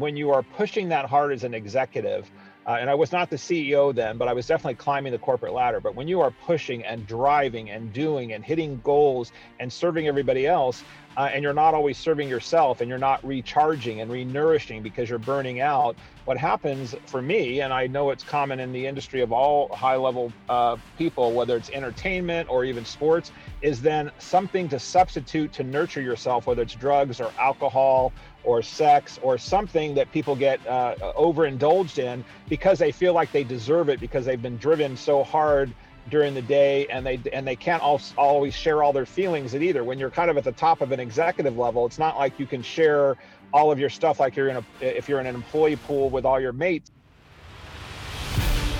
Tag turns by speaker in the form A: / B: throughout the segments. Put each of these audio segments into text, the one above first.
A: when you are pushing that hard as an executive, uh, and I was not the CEO then, but I was definitely climbing the corporate ladder. But when you are pushing and driving and doing and hitting goals and serving everybody else, uh, and you're not always serving yourself and you're not recharging and renourishing because you're burning out, what happens for me, and I know it's common in the industry of all high level uh, people, whether it's entertainment or even sports, is then something to substitute to nurture yourself, whether it's drugs or alcohol or sex or something that people get uh, overindulged in because they feel like they deserve it because they've been driven so hard during the day and they and they can't always share all their feelings at either. When you're kind of at the top of an executive level it's not like you can share all of your stuff like you're in a if you're in an employee pool with all your mates.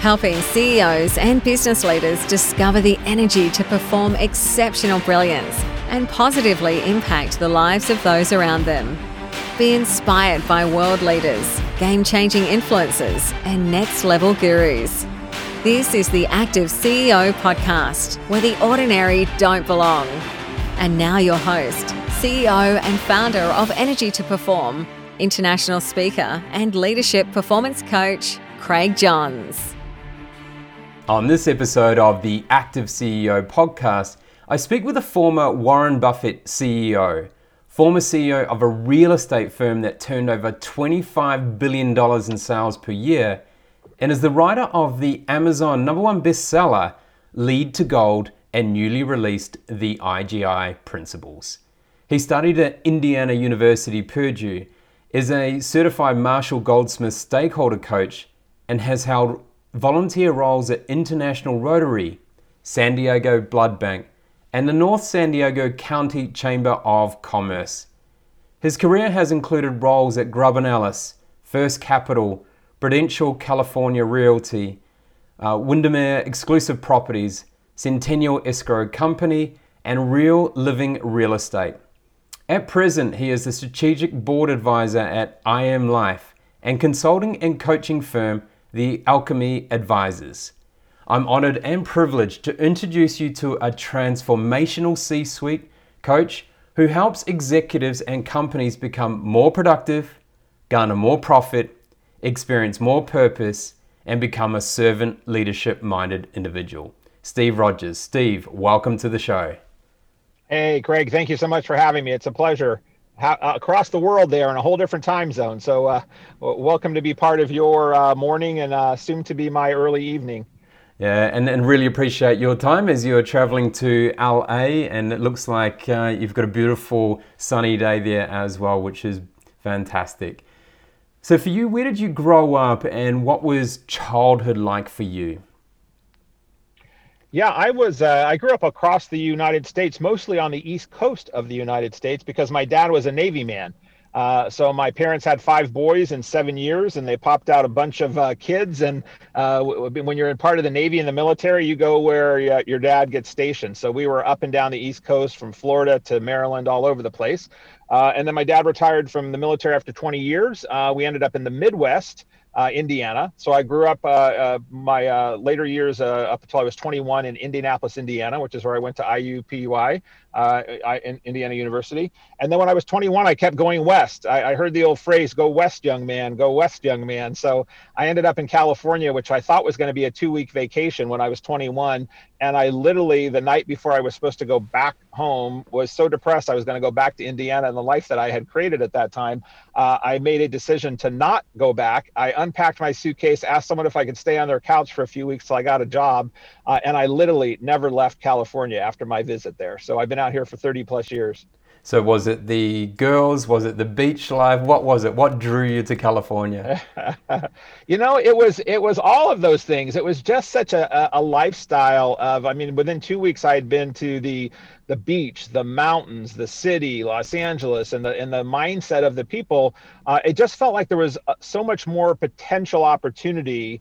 B: Helping CEOs and business leaders discover the energy to perform exceptional brilliance and positively impact the lives of those around them be inspired by world leaders, game changing influencers, and next level gurus. This is the Active CEO podcast, where the ordinary don't belong. And now, your host, CEO and founder of Energy to Perform, international speaker, and leadership performance coach, Craig Johns.
C: On this episode of the Active CEO podcast, I speak with a former Warren Buffett CEO former CEO of a real estate firm that turned over $25 billion in sales per year, and is the writer of the Amazon number one bestseller, Lead to Gold, and newly released The IGI Principles. He studied at Indiana University Purdue, is a certified Marshall Goldsmith stakeholder coach, and has held volunteer roles at International Rotary, San Diego Blood Bank, and the North San Diego County Chamber of Commerce. His career has included roles at Grubb & Ellis, First Capital, Prudential California Realty, uh, Windermere Exclusive Properties, Centennial Escrow Company, and Real Living Real Estate. At present, he is the strategic board advisor at I Am Life and consulting and coaching firm The Alchemy Advisors. I'm honored and privileged to introduce you to a transformational C suite coach who helps executives and companies become more productive, garner more profit, experience more purpose, and become a servant leadership minded individual. Steve Rogers. Steve, welcome to the show.
A: Hey, Craig, thank you so much for having me. It's a pleasure. Ha- uh, across the world, there in a whole different time zone. So, uh, welcome to be part of your uh, morning and uh, soon to be my early evening.
C: Yeah, and, and really appreciate your time as you're traveling to LA, and it looks like uh, you've got a beautiful sunny day there as well, which is fantastic. So, for you, where did you grow up, and what was childhood like for you?
A: Yeah, I was. Uh, I grew up across the United States, mostly on the East Coast of the United States, because my dad was a Navy man. Uh, so my parents had five boys in seven years, and they popped out a bunch of uh, kids. And uh, when you're in part of the Navy and the military, you go where your dad gets stationed. So we were up and down the East Coast, from Florida to Maryland, all over the place. Uh, and then my dad retired from the military after 20 years. Uh, we ended up in the Midwest uh, Indiana. So I grew up my later years up until I was 21 in Indianapolis, Indiana, which is where I went to IUPUI, uh, in Indiana University. And then when I was 21, I kept going west. I, I, heard the old phrase, go west, young man, go west, young man. So I ended up in California, which I thought was going to be a two week vacation when I was 21. And I literally, the night before I was supposed to go back home, was so depressed I was going to go back to Indiana and the life that I had created at that time. Uh, I made a decision to not go back. I unpacked my suitcase, asked someone if I could stay on their couch for a few weeks till I got a job. Uh, and I literally never left California after my visit there. So I've been out here for 30 plus years.
C: So was it the girls? Was it the beach life? What was it? What drew you to California?
A: you know, it was it was all of those things. It was just such a, a lifestyle of. I mean, within two weeks, I had been to the the beach, the mountains, the city, Los Angeles, and the and the mindset of the people. Uh, it just felt like there was uh, so much more potential opportunity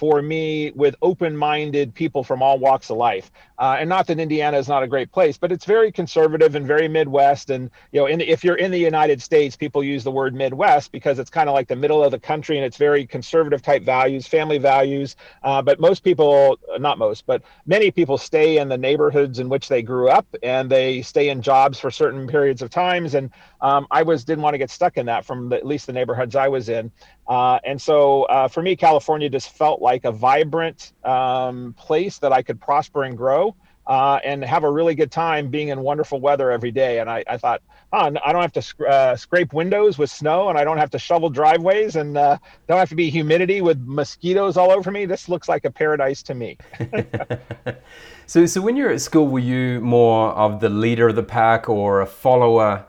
A: for me with open-minded people from all walks of life. Uh, and not that Indiana is not a great place, but it's very conservative and very Midwest. And you know, in the, if you're in the United States, people use the word Midwest because it's kind of like the middle of the country and it's very conservative type values, family values. Uh, but most people, not most, but many people stay in the neighborhoods in which they grew up and they stay in jobs for certain periods of times. And um, I was didn't want to get stuck in that from the, at least the neighborhoods I was in. Uh, and so uh, for me, California just felt like a vibrant um, place that I could prosper and grow. Uh, and have a really good time being in wonderful weather every day. And I, I thought, oh, I don't have to sc- uh, scrape windows with snow, and I don't have to shovel driveways, and uh, don't have to be humidity with mosquitoes all over me. This looks like a paradise to me.
C: so, so when you're at school, were you more of the leader of the pack or a follower?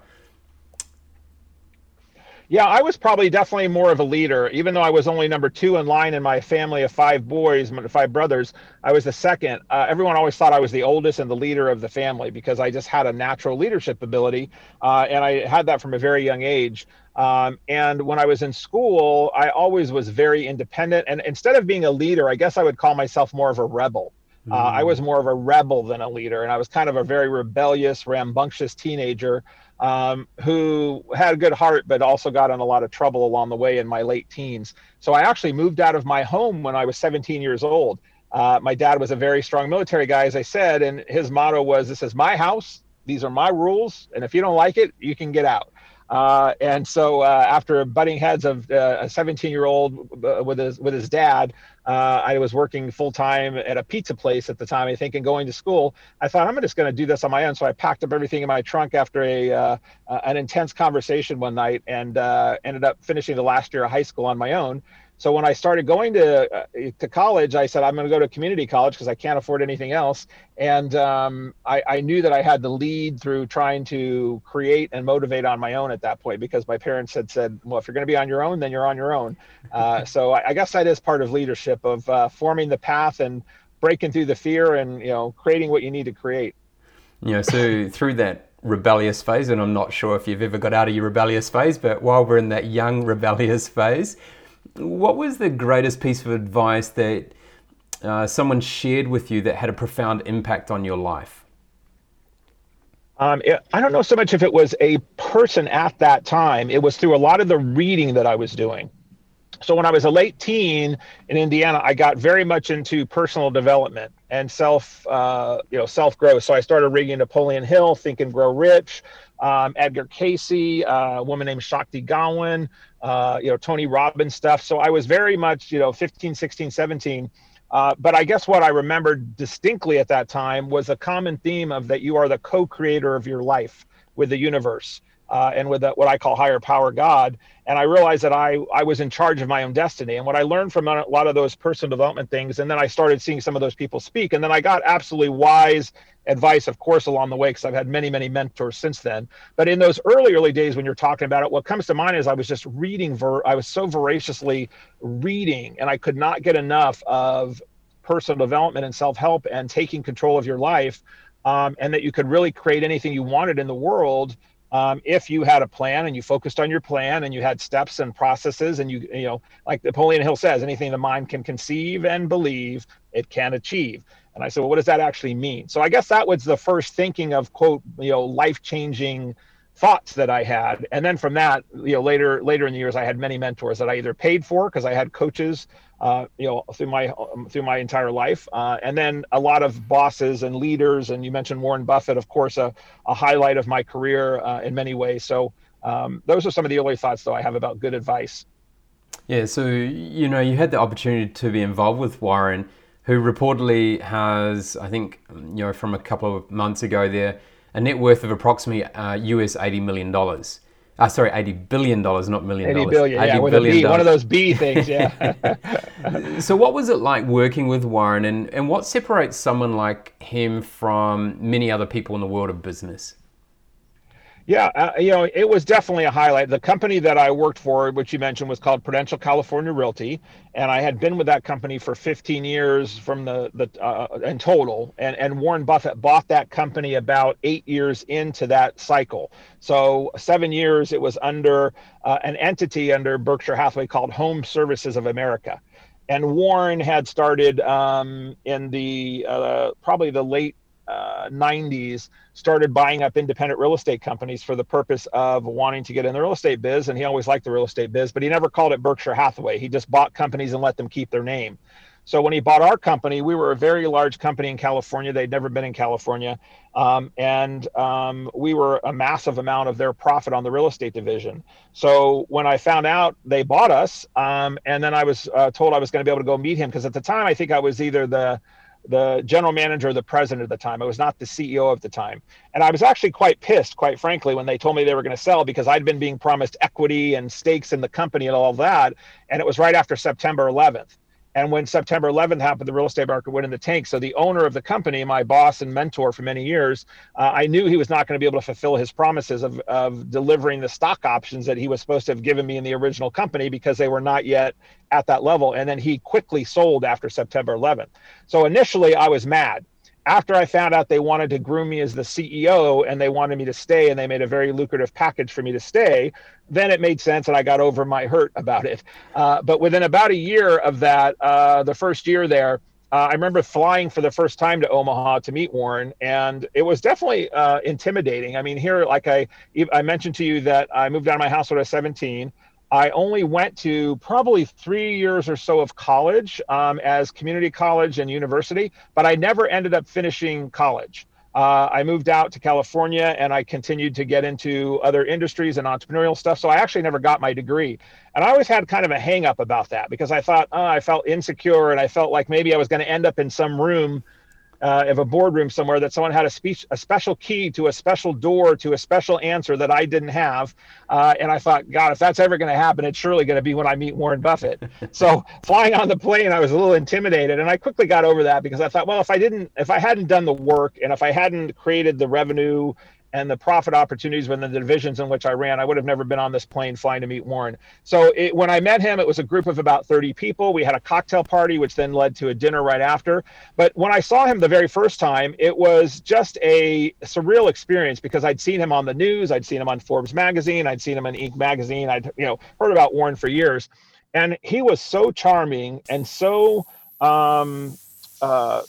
A: Yeah, I was probably definitely more of a leader, even though I was only number two in line in my family of five boys, five brothers. I was the second. Uh, everyone always thought I was the oldest and the leader of the family because I just had a natural leadership ability, uh, and I had that from a very young age. Um, and when I was in school, I always was very independent. And instead of being a leader, I guess I would call myself more of a rebel. Uh, I was mm. more of a rebel than a leader, and I was kind of a very rebellious, rambunctious teenager um, who had a good heart, but also got in a lot of trouble along the way in my late teens. So I actually moved out of my home when I was 17 years old. Uh, my dad was a very strong military guy, as I said, and his motto was, "This is my house. These are my rules, and if you don't like it, you can get out." Uh, and so uh, after butting heads of uh, a 17 year old uh, with his with his dad, uh, I was working full time at a pizza place at the time. I think and going to school, I thought I'm just going to do this on my own. So I packed up everything in my trunk after a uh, an intense conversation one night and ended up finishing the last year of high school on my own. So when I started going to uh, to college, I said I'm going to go to community college because I can't afford anything else. And um, I, I, knew that I had to lead through trying to create and motivate on my own at that point because my parents had said, "Well, if you're going to be on your own, then you're on your own." Uh, so I, I, guess that is part of leadership of uh, forming the path and breaking through the fear and you know creating what you need to create.
C: Yeah. So through that rebellious phase, and I'm not sure if you've ever got out of your rebellious phase, but while we're in that young rebellious phase what was the greatest piece of advice that uh, someone shared with you that had a profound impact on your life?
A: Um, it, I don't know so much if it was a person at that time. It was through a lot of the reading that I was doing. So when I was a late teen in Indiana, I got very much into personal development and self, uh, you know, self growth. So I started reading Napoleon Hill, Think and Grow Rich, um, Edgar Cayce, uh, a woman named Shakti Gawain, uh, you know, Tony Robbins stuff. So I was very much, you know, 15, 16, 17. Uh, but I guess what I remembered distinctly at that time was a common theme of that you are the co-creator of your life with the universe uh, and with what I call higher power God. And I realized that I I was in charge of my own destiny. And what I learned from a lot of those personal development things, and then I started seeing some of those people speak, and then I got absolutely wise advice, of course, along the way, because I've had many many mentors since then. But in those early early days when you're talking about it, what comes to mind is I was just reading. Ver- I was so voraciously reading, and I could not get enough of personal development and self help and taking control of your life. Um, and that you could really create anything you wanted in the world um, if you had a plan and you focused on your plan and you had steps and processes and you you know like napoleon hill says anything the mind can conceive and believe it can achieve. And i said well what does that actually mean? So i guess that was the first thinking of quote you know life changing thoughts that I had. And then from that, you know, later later in the years, I had many mentors that I either paid for because I had coaches, uh, you know, through my um, through my entire life, uh, and then a lot of bosses and leaders. And you mentioned Warren Buffett, of course, a, a highlight of my career uh, in many ways. So um, those are some of the early thoughts, though, I have about good advice.
C: Yeah. So you know, you had the opportunity to be involved with Warren, who reportedly has, I think, you know, from a couple of months ago there a net worth of approximately uh, US eighty million dollars. Uh, sorry, eighty billion dollars, not million
A: dollars. Eighty billion, yeah, with billion a B, one of those B things, yeah.
C: so, what was it like working with Warren, and and what separates someone like him from many other people in the world of business?
A: Yeah, uh, you know, it was definitely a highlight. The company that I worked for, which you mentioned, was called Prudential California Realty, and I had been with that company for 15 years from the the uh, in total. And and Warren Buffett bought that company about eight years into that cycle. So seven years, it was under uh, an entity under Berkshire Hathaway called Home Services of America And Warren had started um, in the uh, probably the late uh, 90s started buying up independent real estate companies for the purpose of wanting to get in the real estate biz and he always liked the real estate biz but he never called it berkshire hathaway he just bought companies and let them keep their name so when he bought our company, we were a very large company in California. They'd never been in California, um, and um, we were a massive amount of their profit on the real estate division. So when I found out they bought us, um, and then I was uh, told I was going to be able to go meet him because at the time I think I was either the the general manager the president at the time. I was not the CEO of the time. And I was actually quite pissed, quite frankly, when they told me they were going to sell because I'd been being promised equity and stakes in the company and all that. And it was right after September 11th. And when September 11th happened, the real estate market went in the tank. So the owner of the company, my boss and mentor for many years, uh, I knew he was not going to be able to fulfill his promises of, of delivering the stock options that he was supposed to have given me in the original company because they were not yet at that level. And then he quickly sold after September 11th. So initially, I was mad after I found out they wanted to groom me as the CEO and they wanted me to stay and they made a very lucrative package for me to stay, then it made sense and I got over my hurt about it. Uh, but within about a year of that, uh, the first year there, uh, I remember flying for the first time to Omaha to meet Warren, and it was definitely uh, intimidating. I mean, here, like I, I mentioned to you that I moved out of my house when I was 17. I only went to probably three years or so of college um, as community college and university, but I never ended up finishing college. Uh, I moved out to California and I continued to get into other industries and entrepreneurial stuff. So I actually never got my degree. And I always had kind of a hang up about that because I thought, oh, I felt insecure and I felt like maybe I was going to end up in some room uh, of a boardroom somewhere that someone had a speech, a special key to a special door to a special answer that I didn't have. Uh, and I thought, God, if that's ever going to happen, it's surely going to be when I meet Warren Buffett. so flying on the plane, I was a little intimidated, and I quickly got over that because I thought, well, if I didn't, if I hadn't done the work, and if I hadn't created the revenue and the profit opportunities within the divisions in which I ran, I would have never been on this plane flying to meet Warren. So it, when I met him, it was a group of about 30 people. We had a cocktail party, which then led to a dinner right after. But when I saw him the very first time, it was just a surreal experience because I'd seen him on the news, I'd seen him on Forbes magazine, I'd seen him in Inc. magazine, I'd you know heard about Warren for years, and he was so charming and so um, uh,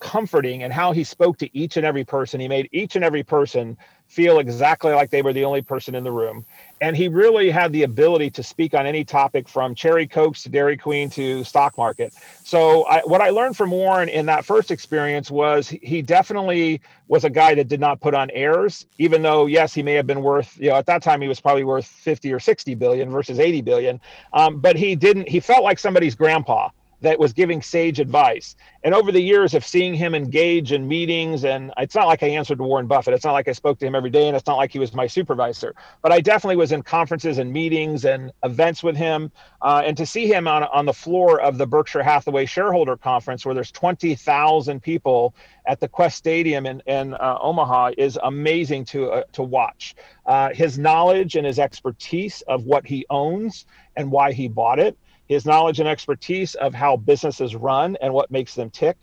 A: comforting and how he spoke to each and every person. He made each and every person feel exactly like they were the only person in the room. And he really had the ability to speak on any topic from cherry cokes to Dairy Queen to stock market. So I, what I learned from Warren in that first experience was he definitely was a guy that did not put on airs, even though yes, he may have been worth, you know, at that time he was probably worth 50 or 60 billion versus 80 billion. Um, but he didn't, he felt like somebody's grandpa that was giving sage advice. And over the years of seeing him engage in meetings, and it's not like I answered to Warren Buffett. It's not like I spoke to him every day, and it's not like he was my supervisor. But I definitely was in conferences and meetings and events with him. Uh, and to see him on, on the floor of the Berkshire Hathaway shareholder conference, where there's 20,000 people at the Qwest Stadium in, in uh, Omaha, is amazing to, uh, to watch. Uh, his knowledge and his expertise of what he owns and why he bought it his knowledge and expertise of how businesses run and what makes them tick,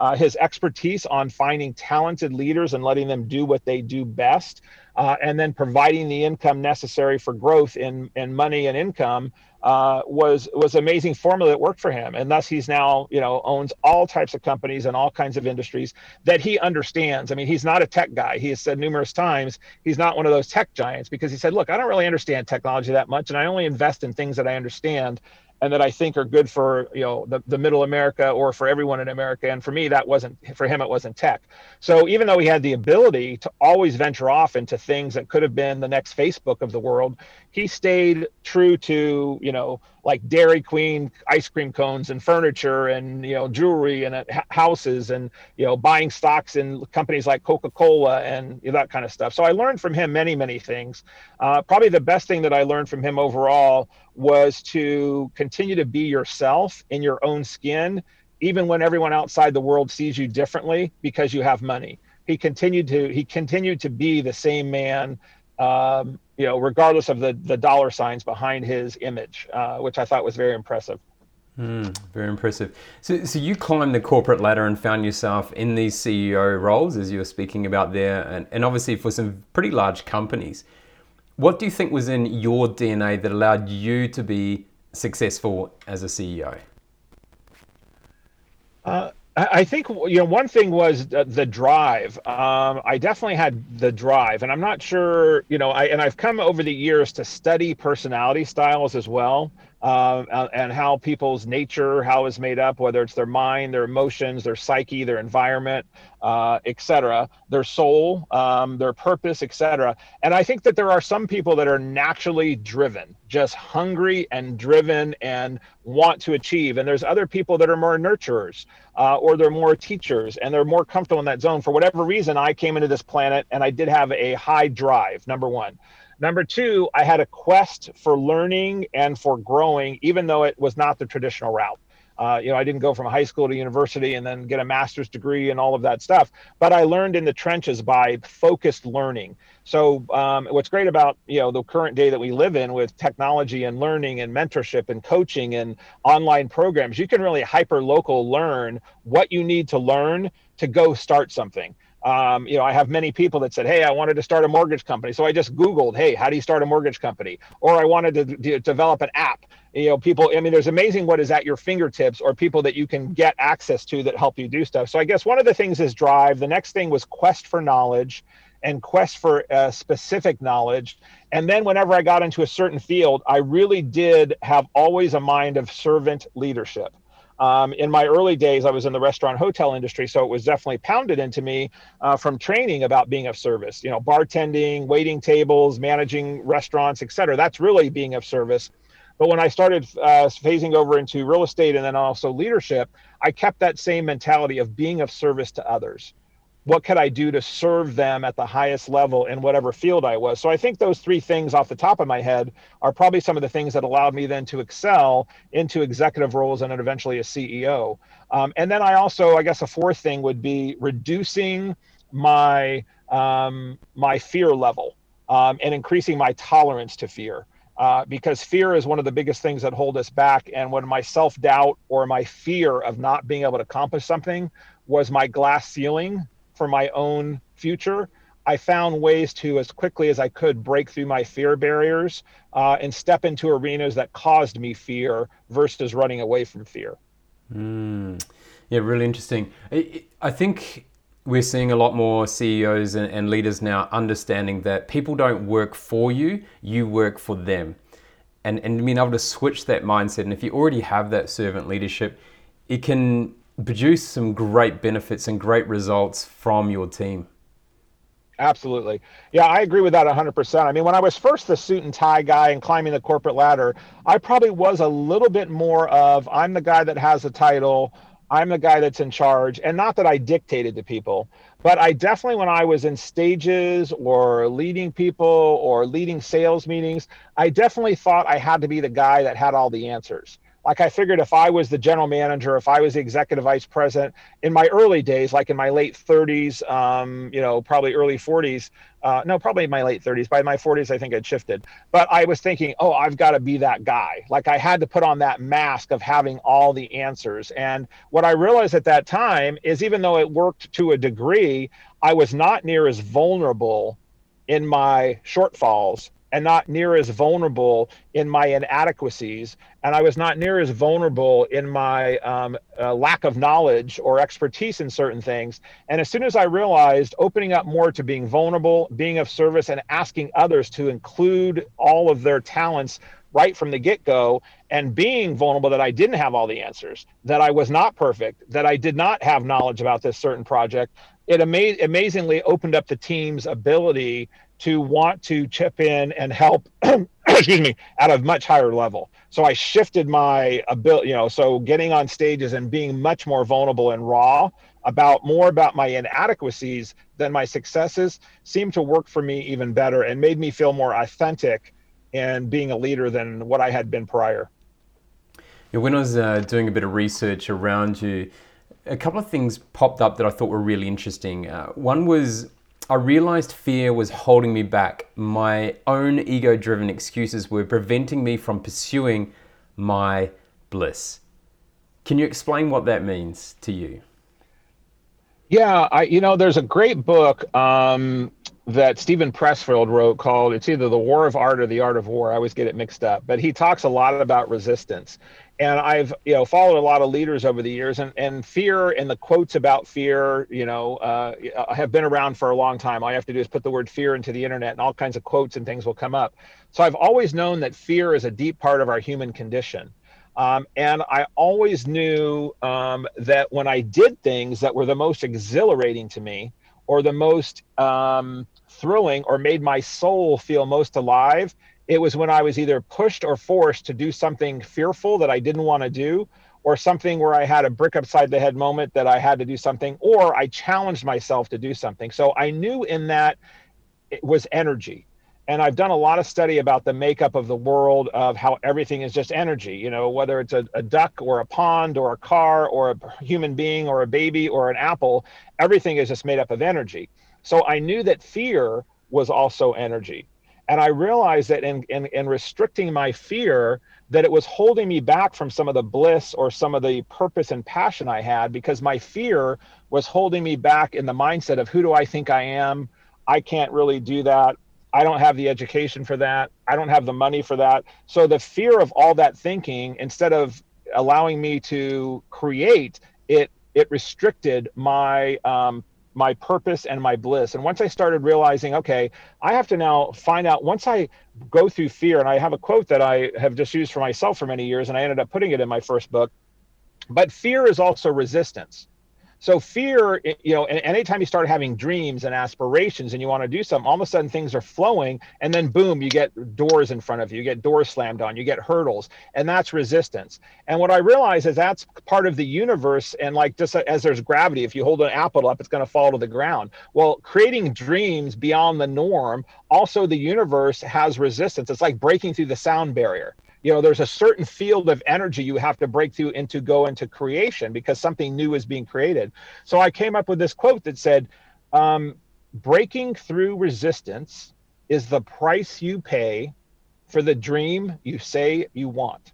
A: uh, his expertise on finding talented leaders and letting them do what they do best, uh, and then providing the income necessary for growth in, in money and income uh, was was amazing formula that worked for him. And thus he's now, you know, owns all types of companies and all kinds of industries that he understands. I mean, he's not a tech guy. He has said numerous times he's not one of those tech giants because he said, look, I don't really understand technology that much, and I only invest in things that I understand and that I think are good for you know the, the middle America or for everyone in America. And for me, that wasn't for him. It wasn't tech. So even though he had the ability to always venture off into things that could have been the next Facebook of the world, he stayed true to you know like Dairy Queen ice cream cones and furniture and you know jewelry and uh, houses and you know buying stocks in companies like Coca-Cola and you know, that kind of stuff. So I learned from him many many things. Uh, probably the best thing that I learned from him overall was to continue to be yourself in your own skin, even when everyone outside the world sees you differently because you have money. He continued to he continued to be the same man um, you know, regardless of the the dollar signs behind his image, uh, which I thought was very impressive.
C: Mm, very impressive. So, so you climbed the corporate ladder and found yourself in these CEO roles, as you were speaking about there, and, and obviously for some pretty large companies. What do you think was in your DNA that allowed you to be successful as a CEO?
A: Uh, I think you know one thing was the drive. Um, I definitely had the drive, and I'm not sure you know. I and I've come over the years to study personality styles as well uh, and how people's nature, how is made up, whether it's their mind, their emotions, their psyche, their environment, uh, etc., their soul, um, their purpose, etc. And I think that there are some people that are naturally driven, just hungry and driven and want to achieve. And there's other people that are more nurturers uh, or they're more teachers and they're more comfortable in that zone. For whatever reason, I came into this planet and I did have a high drive, number one. Number two, I had a quest for learning and for growing, even though it was not the traditional route. Uh, you know, I didn't go from high school to university and then get a master's degree and all of that stuff, but I learned in the trenches by focused learning. So, um, what's great about you know the current day that we live in with technology and learning and mentorship and coaching and online programs, you can really hyper local learn what you need to learn to go start something. Um, you know, I have many people that said, "Hey, I wanted to start a mortgage company," so I just Googled, "Hey, how do you start a mortgage company?" Or I wanted to d- develop an app. You know, people. I mean, there's amazing what is at your fingertips, or people that you can get access to that help you do stuff. So I guess one of the things is drive. The next thing was quest for knowledge and quest for uh, specific knowledge. And then whenever I got into a certain field, I really did have always a mind of servant leadership. Um, in my early days, I was in the restaurant hotel industry, so it was definitely pounded into me uh, from training about being of service. You know, bartending, waiting tables, managing restaurants, et cetera. That's really being of service. But when I started uh, phasing over into real estate and then also leadership, I kept that same mentality of being of service to others what could I do to serve them at the highest level in whatever field I was? So I think those three things off the top of my head are probably some of the things that allowed me then to excel into executive roles and then eventually a CEO. Um, and then I also, I guess, a fourth thing would be reducing my um, my fear level um, and increasing my tolerance to fear. Uh, because fear is one of the biggest things that hold us back. And when my self doubt or my fear of not being able to accomplish something was my glass ceiling, for my own future, I found ways to, as quickly as I could, break through my fear barriers uh, and step into arenas that caused me fear versus running away from fear.
C: Mm. Yeah, really interesting. I think we're seeing a lot more CEOs and leaders now understanding that people don't work for you, you work for them. And, and being able to switch that mindset. And if you already have that servant leadership, it can produce some great benefits and great results from your team.
A: Absolutely. Yeah, I agree with that 100%. I mean, when I was first the suit and tie guy and climbing the corporate ladder, I probably was a little bit more of I'm the guy that has the title, I'm the guy that's in charge, and not that I dictated to people, but I definitely, when I was in stages or leading people or leading sales meetings, I definitely thought I had to be the guy that had all the answers like I figured if I was the general manager, if I was the executive vice president in my early days, like in my late 30s, um, you know, probably early 40s, uh, no, probably my late 30s. By my 40s, I think I'd shifted. But I was thinking, oh, I've got to be that guy. Like I had to put on that mask of having all the answers. And what I realized at that time is even though it worked to a degree, I was not near as vulnerable in my shortfalls and not near as vulnerable in my inadequacies. And I was not near as vulnerable in my um, uh, lack of knowledge or expertise in certain things. And as soon as I realized opening up more to being vulnerable, being of service, and asking others to include all of their talents right from the get go and being vulnerable that I didn't have all the answers, that I was not perfect, that I did not have knowledge about this certain project, it ama- amazingly opened up the team's ability to want to chip in and help excuse me at a much higher level. So i shifted my ability you know so getting on stages and being much more vulnerable and raw about more about my inadequacies than my successes seemed to work for me even better and made me feel more authentic in being a leader than what i had been prior.
C: Yeah, when i was uh, doing a bit of research around you a couple of things popped up that i thought were really interesting. Uh, one was I realized fear was holding me back. My own ego driven excuses were preventing me from pursuing my bliss. Can you explain what that means to you?
A: Yeah, I you know there's a great book um, that Steven Pressfield wrote called it's either the War of Art or the Art of War. I always get it mixed up, but he talks a lot about resistance. And I've you know followed a lot of leaders over the years, and, and fear and the quotes about fear, you know, uh, have been around for a long time. All you have to do is put the word fear into the internet, and all kinds of quotes and things will come up. So I've always known that fear is a deep part of our human condition. Um, and I always knew um, that when I did things that were the most exhilarating to me, or the most um, thrilling or made my soul feel most alive, it was when I was either pushed or forced to do something fearful that I didn't want to do, or something where I had a brick upside the head moment that I had to do something, or I challenged myself to do something. So I knew in that it was energy and I've done a lot of study about the makeup of the world of how everything is just energy, you know, whether it's a, a, duck or a pond or a car or a human being or a baby or an apple, everything is just made up of energy. So I knew that fear was also energy. And I realized that in, in, in restricting my fear, that it was holding me back from some of the bliss or some of the purpose and passion I had because my fear was holding me back in the mindset of who do I think I am? I can't really do that. I don't have the education for that. I don't have the money for that. So the fear of all that thinking, instead of allowing me to create, it it restricted my um, my purpose and my bliss. And once I started realizing, okay, I have to now find out. Once I go through fear, and I have a quote that I have just used for myself for many years, and I ended up putting it in my first book. But fear is also resistance. So fear, eh, you know, anytime you start having dreams and aspirations and you want to do something, all of a sudden things are flowing, and then boom, you get doors in front of you, you get doors slammed on, you get hurdles, and that's resistance. And what I realize is that's part of the universe. And like just as there's gravity, if you hold an apple up, it's going to fall to the ground. Well, creating dreams beyond the norm, also the universe has resistance. It's like breaking through the sound barrier you know there's a certain field of energy you have to break through into go into creation because something new is being created. So i came up with this quote that said um, breaking through resistance is the price you pay for the dream you say you want.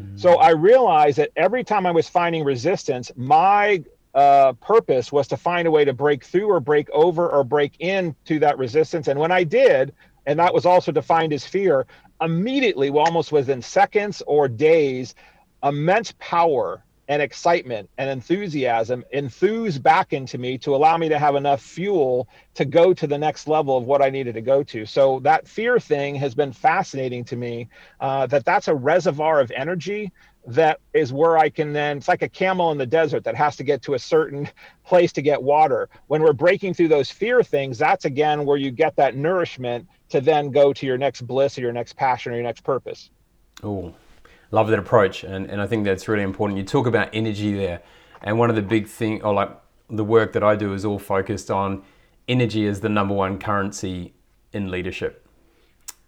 A: Mm-hmm. so i realized that every time i was finding resistance my uh, purpose was to find a way to break through or break over or break into that resistance. And when i did and that was also defined as fear immediately, well, almost within seconds or days, immense power and excitement and enthusiasm enthuse back into me to allow me to have enough fuel to go to the next level of what I needed to go to. So that fear thing has been fascinating to me. Uh, that that's a reservoir of energy that is where I can then, it's like a camel in the desert that has to get to a certain place to get water. When we're breaking through those fear things, that's again where you get that nourishment to then go to your next bliss or your next passion or your next purpose.
C: Oh, love that approach. And, and I think that's really important. You talk about energy there. And one of the big thing, or like the work that I do is all focused on energy as the number one currency in leadership.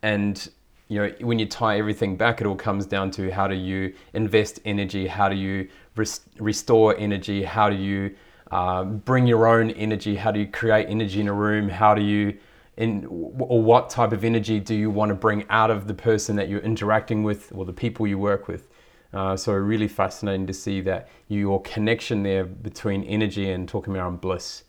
C: And you know, when you tie everything back, it all comes down to how do you invest energy, how do you res- restore energy, how do you uh, bring your own energy, how do you create energy in a room, how do you, in, or what type of energy do you want to bring out of the person that you're interacting with or the people you work with. Uh, so really fascinating to see that your connection there between energy and talking about bliss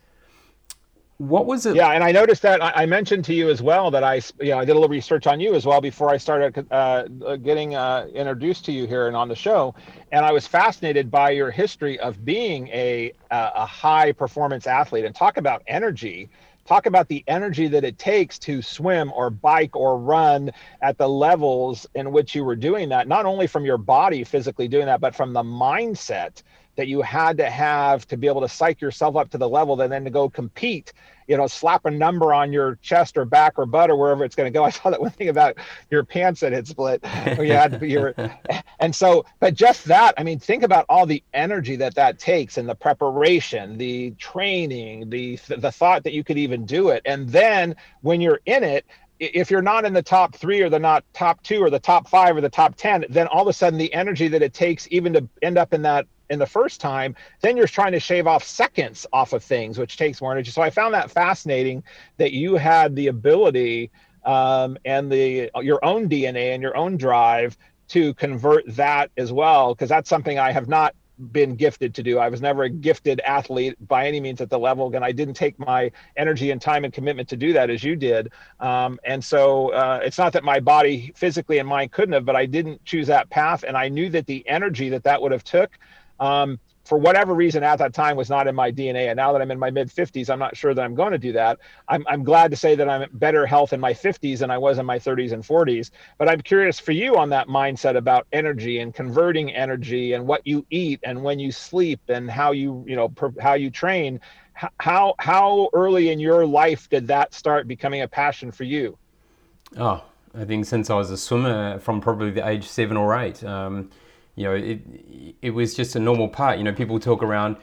C: what was it?
A: Yeah, and I noticed that I mentioned to you as well that I, you know, I did a little research on you as well before I started uh, getting uh, introduced to you here and on the show, and I was fascinated by your history of being a a high performance athlete. And talk about energy. Talk about the energy that it takes to swim or bike or run at the levels in which you were doing that. Not only from your body physically doing that, but from the mindset that you had to have to be able to psych yourself up to the level that then to go compete you know slap a number on your chest or back or butt or wherever it's going to go. I saw that one thing about your pants that had split. You had to be your and so but just that i mean think about all the energy that that takes and the preparation the training the the thought that you could even do it. And then when you're in it if you're not in the top three or the not top two or the top five or the top 10, then all of a sudden the energy that it takes even to end up in that in the first time, then you're trying to shave off seconds off of things, which takes more energy. So I found that fascinating that you had the ability um, and the your own DNA and your own drive to convert that as well, because that's something I have not been gifted to do. I was never a gifted athlete by any means at the level, and I didn't take my energy and time and commitment to do that as you did. Um, and so uh, it's not that my body physically and mind couldn't have, but I didn't choose that path, and I knew that the energy that that would have took. Um, for whatever reason at that time was not in my DNA. And now that I'm in my mid 50s, I'm not sure that I'm going to do that. I'm, I'm glad to say that I'm better health in my 50s than I was in my 30s and 40s. But I'm curious for you on that mindset about energy and converting energy and what you eat and when you sleep and how you, you know, how you train. How, how early in your life did that start becoming a passion for you?
C: Oh, I think since I was a swimmer from probably the age seven or eight. Um, you know, it it was just a normal part. You know, people talk around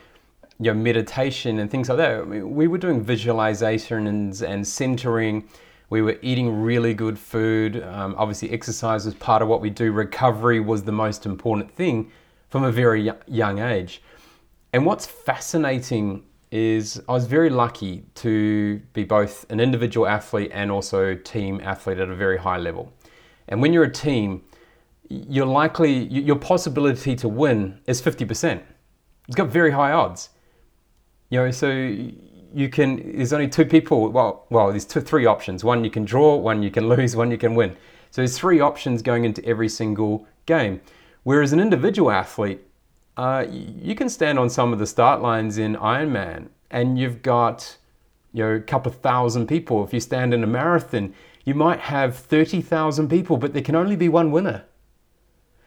C: you know meditation and things like that. we were doing visualization and, and centering. We were eating really good food. Um, obviously, exercise was part of what we do. Recovery was the most important thing from a very young age. And what's fascinating is I was very lucky to be both an individual athlete and also team athlete at a very high level. And when you're a team, you're likely your possibility to win is 50%. It's got very high odds. You know, so you can there's only two people well well there's two three options. One you can draw, one you can lose, one you can win. So there's three options going into every single game. Whereas an individual athlete, uh, you can stand on some of the start lines in Ironman and you've got you know a couple of thousand people. If you stand in a marathon, you might have 30,000 people, but there can only be one winner.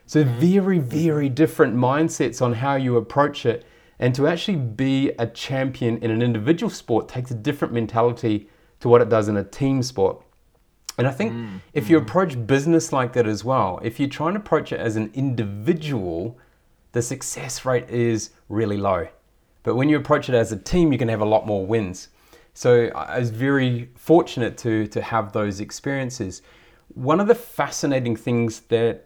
C: So, mm-hmm. very, very different mindsets on how you approach it. And to actually be a champion in an individual sport takes a different mentality to what it does in a team sport. And I think mm-hmm. if you approach business like that as well, if you try and approach it as an individual, the success rate is really low. But when you approach it as a team, you can have a lot more wins. So I was very fortunate to, to have those experiences. One of the fascinating things that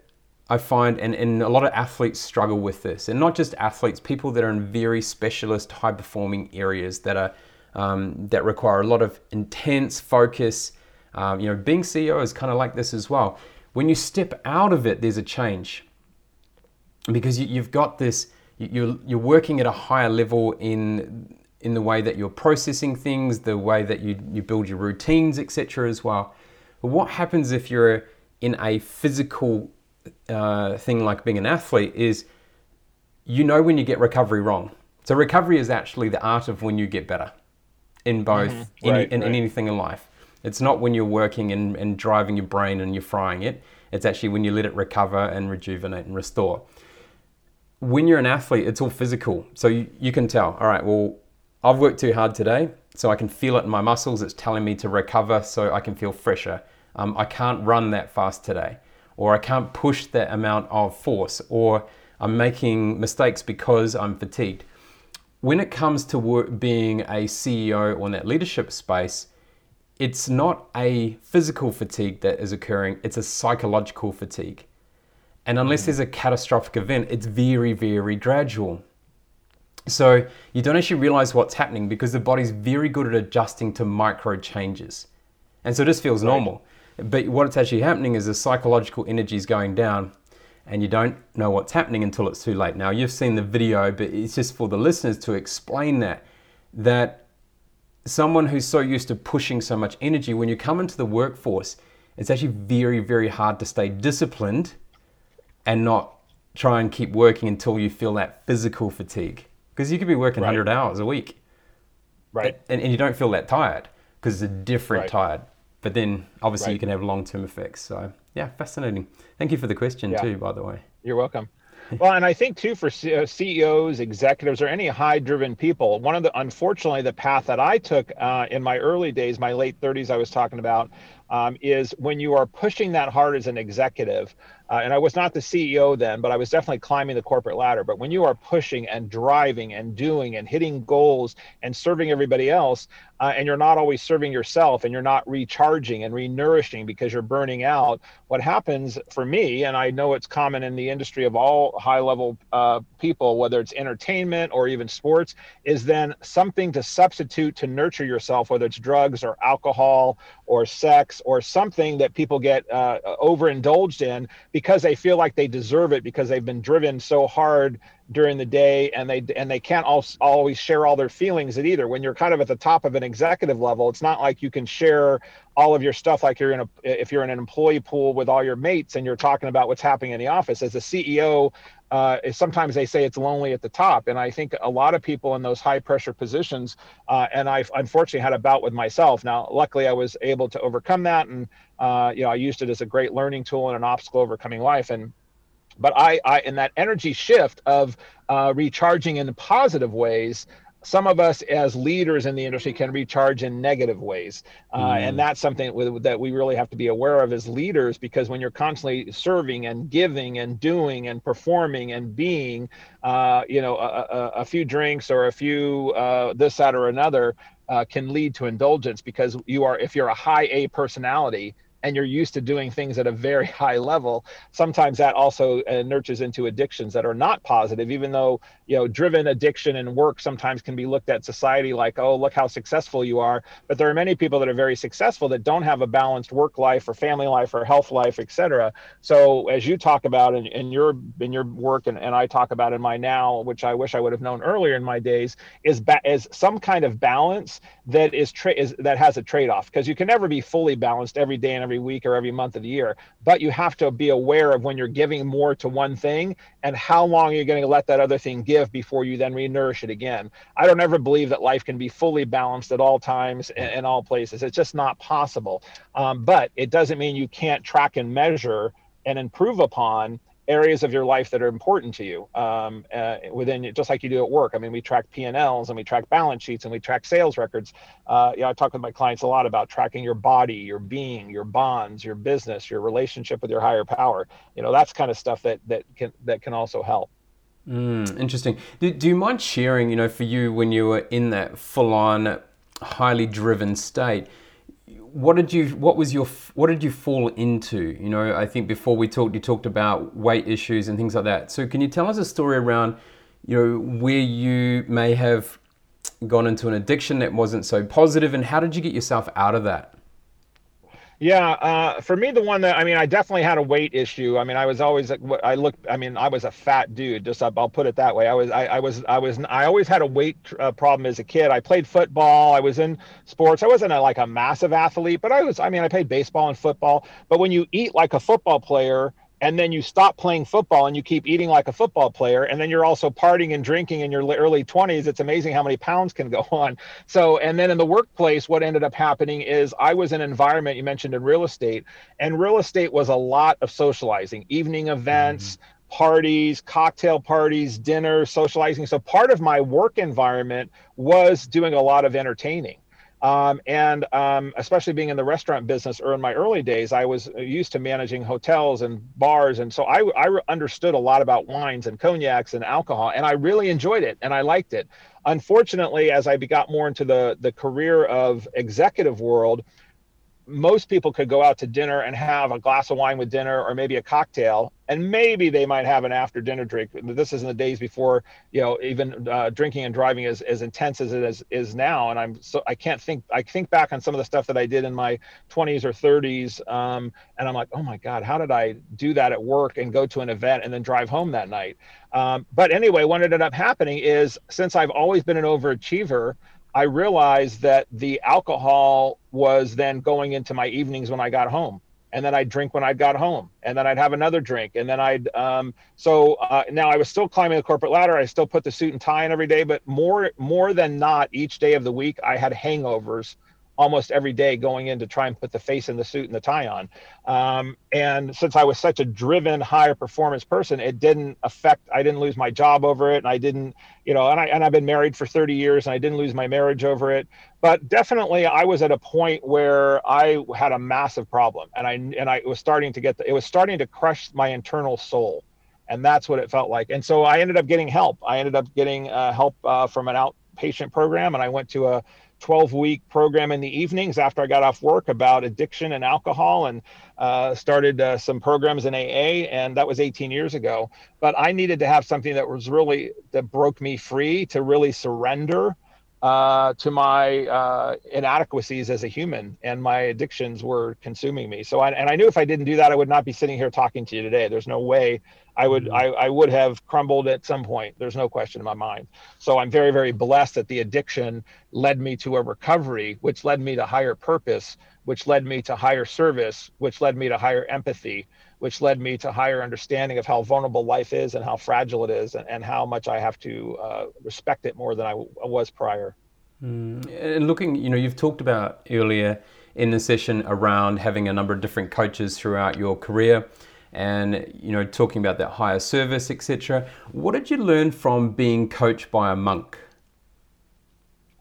C: I find, and, and a lot of athletes struggle with this, and not just athletes, people that are in very specialist, high performing areas that are um, that require a lot of intense focus. Um, you know, being CEO is kind of like this as well. When you step out of it, there's a change because you, have got this. You're you're working at a higher level in in the way that you're processing things, the way that you you build your routines, etc. As well. But what happens if you're in a physical uh, thing like being an athlete is you know when you get recovery wrong. So recovery is actually the art of when you get better in both mm-hmm. in, right, in, right. in, anything in life. It's not when you're working and, and driving your brain and you're frying it. It's actually when you let it recover and rejuvenate and restore. When you're an athlete, it's all physical. So you, you can tell, all right, well, I've worked too hard today, so I can feel it in my muscles. It's telling me to recover so I can feel fresher. Um, I can't run that fast today or I can't push that amount of force, or I'm making mistakes because I'm fatigued. When it comes to work, being a CEO or in that leadership space, it's not a physical fatigue that is occurring, it's a psychological fatigue. And unless mm. there's a catastrophic event, it's very, very gradual. So you don't actually realize what's happening because the body's very good at adjusting to micro changes. And so this feels normal. But what's actually happening is the psychological energy is going down and you don't know what's happening until it's too late. Now, you've seen the video, but it's just for the listeners to explain that. That someone who's so used to pushing so much energy, when you come into the workforce, it's actually very, very hard to stay disciplined and not try and keep working until you feel that physical fatigue. Because you could be working right. 100 hours a week.
A: Right.
C: And, and you don't feel that tired because it's a different right. tired but then obviously right. you can have long term effects. So yeah, fascinating. Thank you for the question yeah. too, by the way.
A: You're welcome. well, and I think too for CEOs, uh, executives, or any high-driven people, one of the unfortunately the path that I took uh, in my early days, my late 30s, I was talking about, um, is when you are pushing that hard as an executive, uh, and I was not the CEO then, but I was definitely climbing the corporate ladder. But when you are pushing and driving and doing and hitting goals and serving everybody else, uh, and you're not always serving yourself and you're not recharging and renourishing because you're burning out, what happens for me, and I know it's common in the industry of all high level uh, people, whether it's entertainment or even sports, is then something to substitute to nurture yourself, whether it's drugs or alcohol or sex or something that people get uh, overindulged in because they feel like they deserve it because they've been driven so hard during the day and they and they can't always share all their feelings at either. When you're kind of at the top of an executive level it's not like you can share all of your stuff like you're in a if you're in an employee pool with all your mates and you're talking about what's happening in the office. As a ceo uh, sometimes they say it's lonely at the top. And i think a lot of people in those high pressure positions uh, and I've unfortunately had a bout with myself. Now luckily i was able to overcome that. And uh, you know i used it as a great learning tool and an obstacle overcoming life. And but I, I in that energy shift of uh, recharging in positive ways, some of us as leaders in the industry can recharge in negative ways uh, mm. and that's something that we really have to be aware of as leaders because when you're constantly serving and giving and doing and performing and being uh, you know a, a, a, few drinks or a few uh, this that or another uh, can lead to indulgence because you are if you're a high a personality and you're used to doing things at a very high level sometimes that also uh, nurtures into addictions that are not positive even though you know driven addiction and work sometimes can be looked at society like oh look how successful you are. But there are many people that are very successful that don't have a balanced work life or family life or health life etc so as you talk about in, in your in your work and, and i talk about in my now which i wish i would have known earlier in my days is ba- is some kind of balance that is, tra- is that has a trade-off because you can never be fully balanced every day and every week or every month of the year. But you have to be aware of when you're giving more to one thing and how long you're going to let that other thing give before you then renourish it again. I don't ever believe that life can be fully balanced at all times in, in all places. It's just not possible. Um, but it doesn't mean you can't track and measure and improve upon areas of your life that are important to you um, uh, within just like you do at work. I mean, we track P&Ls and we track balance sheets and we track sales records. Uh, you know, I talk with my clients a lot about tracking your body, your being, your bonds, your business, your relationship with your higher power. You know, that's kind of stuff that that can that can also help.
C: Mm, interesting. Do, do you mind sharing? You know, for you when you were in that full-on, highly driven state what did you what was your what did you fall into? You know i think before we talked you talked about weight issues and things like that. So can you tell us a story around you know where you may have gone into an addiction that wasn't so positive and how did you get yourself out of that
A: yeah, uh, for me, the one that I mean, I definitely had a weight issue. I mean, I was always I look. I mean, I was a fat dude. Just I'll put it that way. I was I, I was I was I always had a weight uh, problem as a kid. I played football. I was in sports. I wasn't a, like a massive athlete, but I was. I mean, I played baseball and football. But when you eat like a football player, and then you stop playing football and you keep eating like a football player and then you're also partying and drinking in your early 20s it's amazing how many pounds can go on so and then in the workplace what ended up happening is i was in an environment you mentioned in real estate and real estate was a lot of socializing evening events mm-hmm parties, cocktail parties, dinner, socializing. So part of my work environment was doing a lot of entertaining. Um, and um, especially being in the restaurant business or in my early days, I was used to managing hotels and bars. And so I, I understood a lot about wines and cognacs and alcohol, and I really enjoyed it and I liked it. Unfortunately, as I got more into the, the career of executive world, most people could go out to dinner and have a glass of wine with dinner or maybe a cocktail and maybe they might have an after dinner drink. This is in the days before you know even uh, drinking and driving is as intense as it is, is now and i'm so i can't think i think back on some of the stuff that i did in my 20s or 30s um, and i'm like oh my god how did i do that at work and go to an event and then drive home that night? Um, but anyway what ended up happening is since i've always been an overachiever I realized that the alcohol was then going into my evenings when I got home. And then I'd drink when I got home, and then I'd have another drink, and then I'd. Um, so uh, now I was still climbing the corporate ladder. I still put the suit and tie in every day, but more more than not, each day of the week I had hangovers almost every day going in to try and put the face in the suit and the tie on. Um, and since I was such a driven, higher performance person, it didn't affect. I didn't lose my job over it, and I didn't, you know, and I and I've been married for 30 years, and I didn't lose my marriage over it. But definitely, I was at a point where I had a massive problem, and I and I was starting to get the, it was starting to crush my internal soul and that's what it felt like. And so I ended up getting help. I ended up getting uh, help uh, from an outpatient program, and I went to a 12 week program in the evenings after I got off work about addiction and alcohol and uh, started uh, some programs in AA. And that was 18 years ago. But I needed to have something that was really, that broke me free to really surrender uh, to my uh, inadequacies as a human, and my addictions were consuming me. So, I, and I knew if I didn't do that, I would not be sitting here talking to you today. There's no way I would mm-hmm. I, I would have crumbled at some point. There's no question in my mind. So I'm very very blessed that the addiction led me to a recovery, which led me to higher purpose, which led me to higher service, which led me to higher empathy, which led me to higher understanding of how vulnerable life is and how fragile it is and, and how much I have to uh, respect it more than I, was prior.
C: Mm. And looking, you know, you've talked about earlier in the session around having a number of different coaches throughout your career and you know talking about that higher service etc what did you learn from being coached by a monk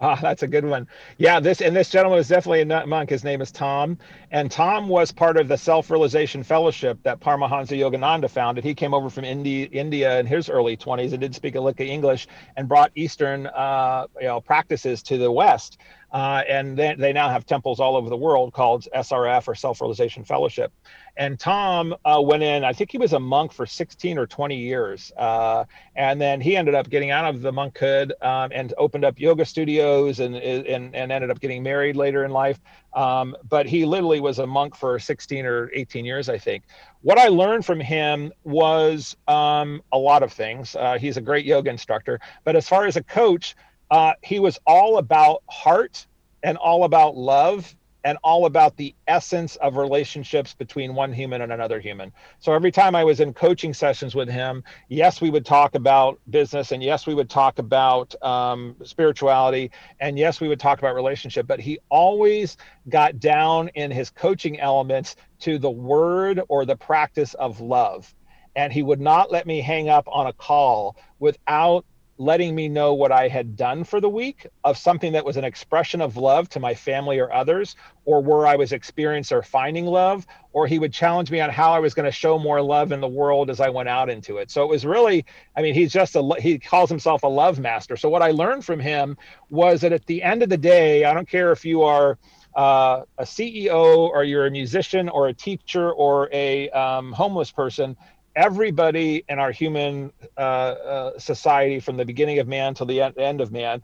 A: Ah, that's a good one. Yeah, this and this gentleman is definitely a monk. His name is Tom, and Tom was part of the Self-Realization Fellowship that Paramahansa Yogananda founded. He came over from India, India in his early 20s and didn't speak a lick of English, and brought Eastern, uh, you know, practices to the West. Uh, and they, they now have temples all over the world called SRF or Self Realization Fellowship. And Tom uh, went in, I think he was a monk for 16 or 20 years. Uh, and then he ended up getting out of the monkhood um, and opened up yoga studios and, and, and ended up getting married later in life. Um, but he literally was a monk for 16 or 18 years, I think. What I learned from him was um, a lot of things. Uh, he's a great yoga instructor. But as far as a coach, uh, he was all about heart and all about love and all about the essence of relationships between one human and another human. So every time I was in coaching sessions with him, yes, we would talk about business, and yes, we would talk about um, spirituality, and yes, we would talk about relationship. But he always got down in his coaching elements to the word or the practice of love. And he would not let me hang up on a call without letting me know what I had done for the week of something that was an expression of love to my family or others, or where I was experiencing or finding love, or he would challenge me on how I was going to show more love in the world as I went out into it. So it was really, I mean, he's just a, he calls himself a love master. So what I learned from him was that at the end of the day, I don't care if you are, uh, a CEO or you're a musician or a teacher or a um, homeless person, everybody in our human uh, uh, society, from the beginning of man till the end of man,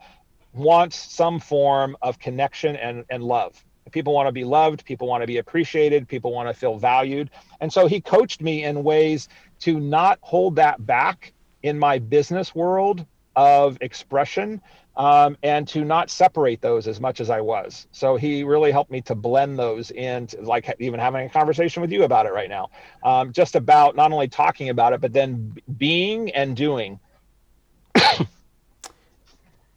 A: wants some form of connection and, and love. People want to be loved, people want to be appreciated, people want to feel valued. And so he coached me in ways to not hold that back in my business world of expression um, and to not separate those as much as I was. So he really helped me to blend those in, like even having a conversation with you about it right now, um, just about not only talking about it, but then being and doing.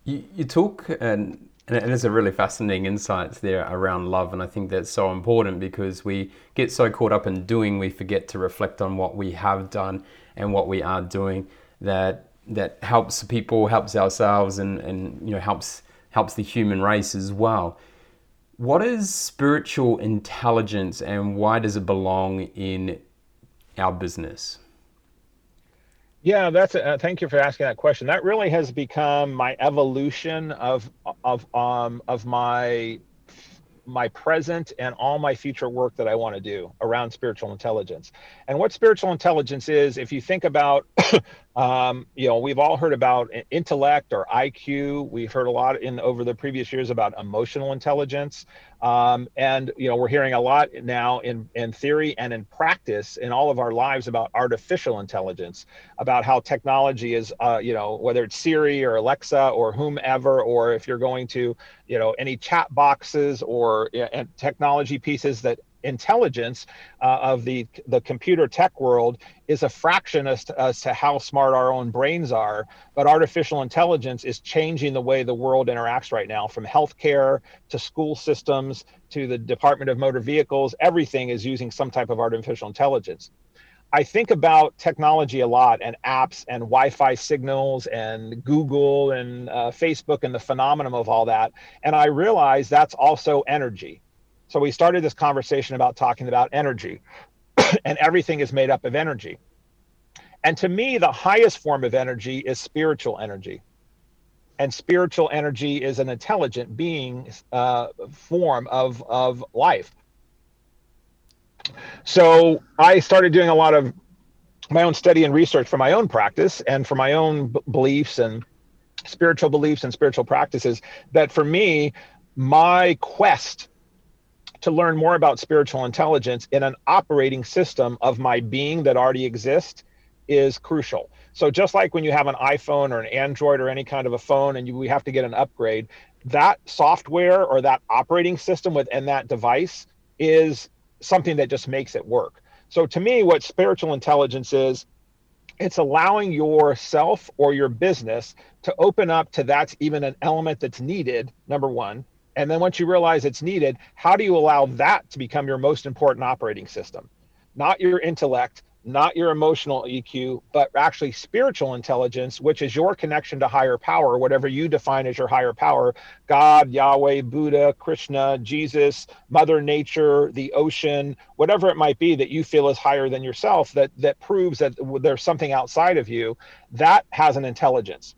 C: you, you talk and and it's a really fascinating insights there around love and i think that's so important because we get so caught up in doing we forget to reflect on what we have done and what we are doing that that helps people, helps ourselves, and, and you know helps helps the human race as well. What is spiritual intelligence, and why does it belong in our business?
A: Yeah, that's a, uh, thank you for asking that question. That really has become my evolution of of um of my my present and all my future work that I want to do around spiritual intelligence. And what spiritual intelligence is, if you think about, um, you know, we've all heard about intellect or IQ. We've heard a lot in over the previous years about emotional intelligence. Um, and you know, we're hearing a lot now in in theory and in practice in all of our lives about artificial intelligence, about how technology is, uh, you know, whether it's Siri or Alexa or whomever, or if you're going to, you know, any chat boxes or and technology pieces that intelligence uh, of the the computer tech world is a fraction as to, as to how smart our own brains are but artificial intelligence is changing the way the world interacts right now from healthcare to school systems to the department of motor vehicles everything is using some type of artificial intelligence I think about technology a lot and apps and Wi Fi signals and Google and uh, Facebook and the phenomenon of all that. And I realize that's also energy. So we started this conversation about talking about energy, and everything is made up of energy. And to me, the highest form of energy is spiritual energy. And spiritual energy is an intelligent being uh, form of, of life. So I started doing a lot of my own study and research for my own practice and for my own b- beliefs and spiritual beliefs and spiritual practices that for me my quest to learn more about spiritual intelligence in an operating system of my being that already exists is crucial. So just like when you have an iPhone or an Android or any kind of a phone and you, we have to get an upgrade, that software or that operating system within that device is something that just makes it work. So to me, what spiritual intelligence is, it's allowing yourself or your business to open up to that's even an element that's needed, number one. And then once you realize it's needed, how do you allow that to become your most important operating system? Not your intellect, not your emotional EQ, but actually spiritual intelligence, which is your connection to higher power, whatever you define as your higher power God, Yahweh, Buddha, Krishna, Jesus, Mother Nature, the ocean, whatever it might be that you feel is higher than yourself, that, that proves that there's something outside of you, that has an intelligence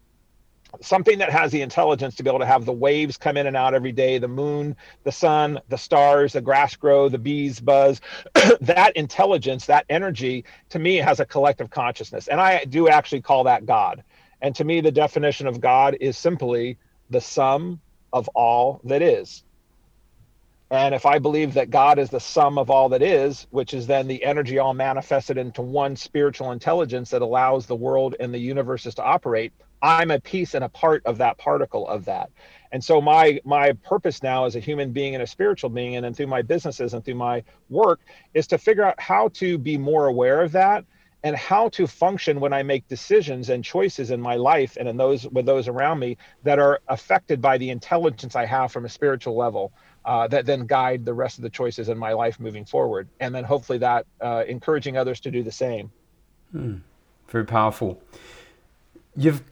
A: something that has the intelligence to be able to have the waves come in and out every day the moon the sun the stars the grass grow the bees buzz. That intelligence that energy to me has a collective consciousness. And i do actually call that god. And to me the definition of god is simply the sum of all that is. And if I believe that God is the sum of all that is, which is then the energy all manifested into one spiritual intelligence that allows the world and the universes to operate, I'm a piece and a part of that particle of that. And so my my purpose now as a human being and a spiritual being and, and through my businesses and through my work is to figure out how to be more aware of that and how to function when I make decisions and choices in my life and in those with those around me that are affected by the intelligence I have from a spiritual level uh, that then guide the rest of the choices in my life moving forward. And then hopefully that uh, encouraging others to do the same.
C: Hmm. Very powerful. You've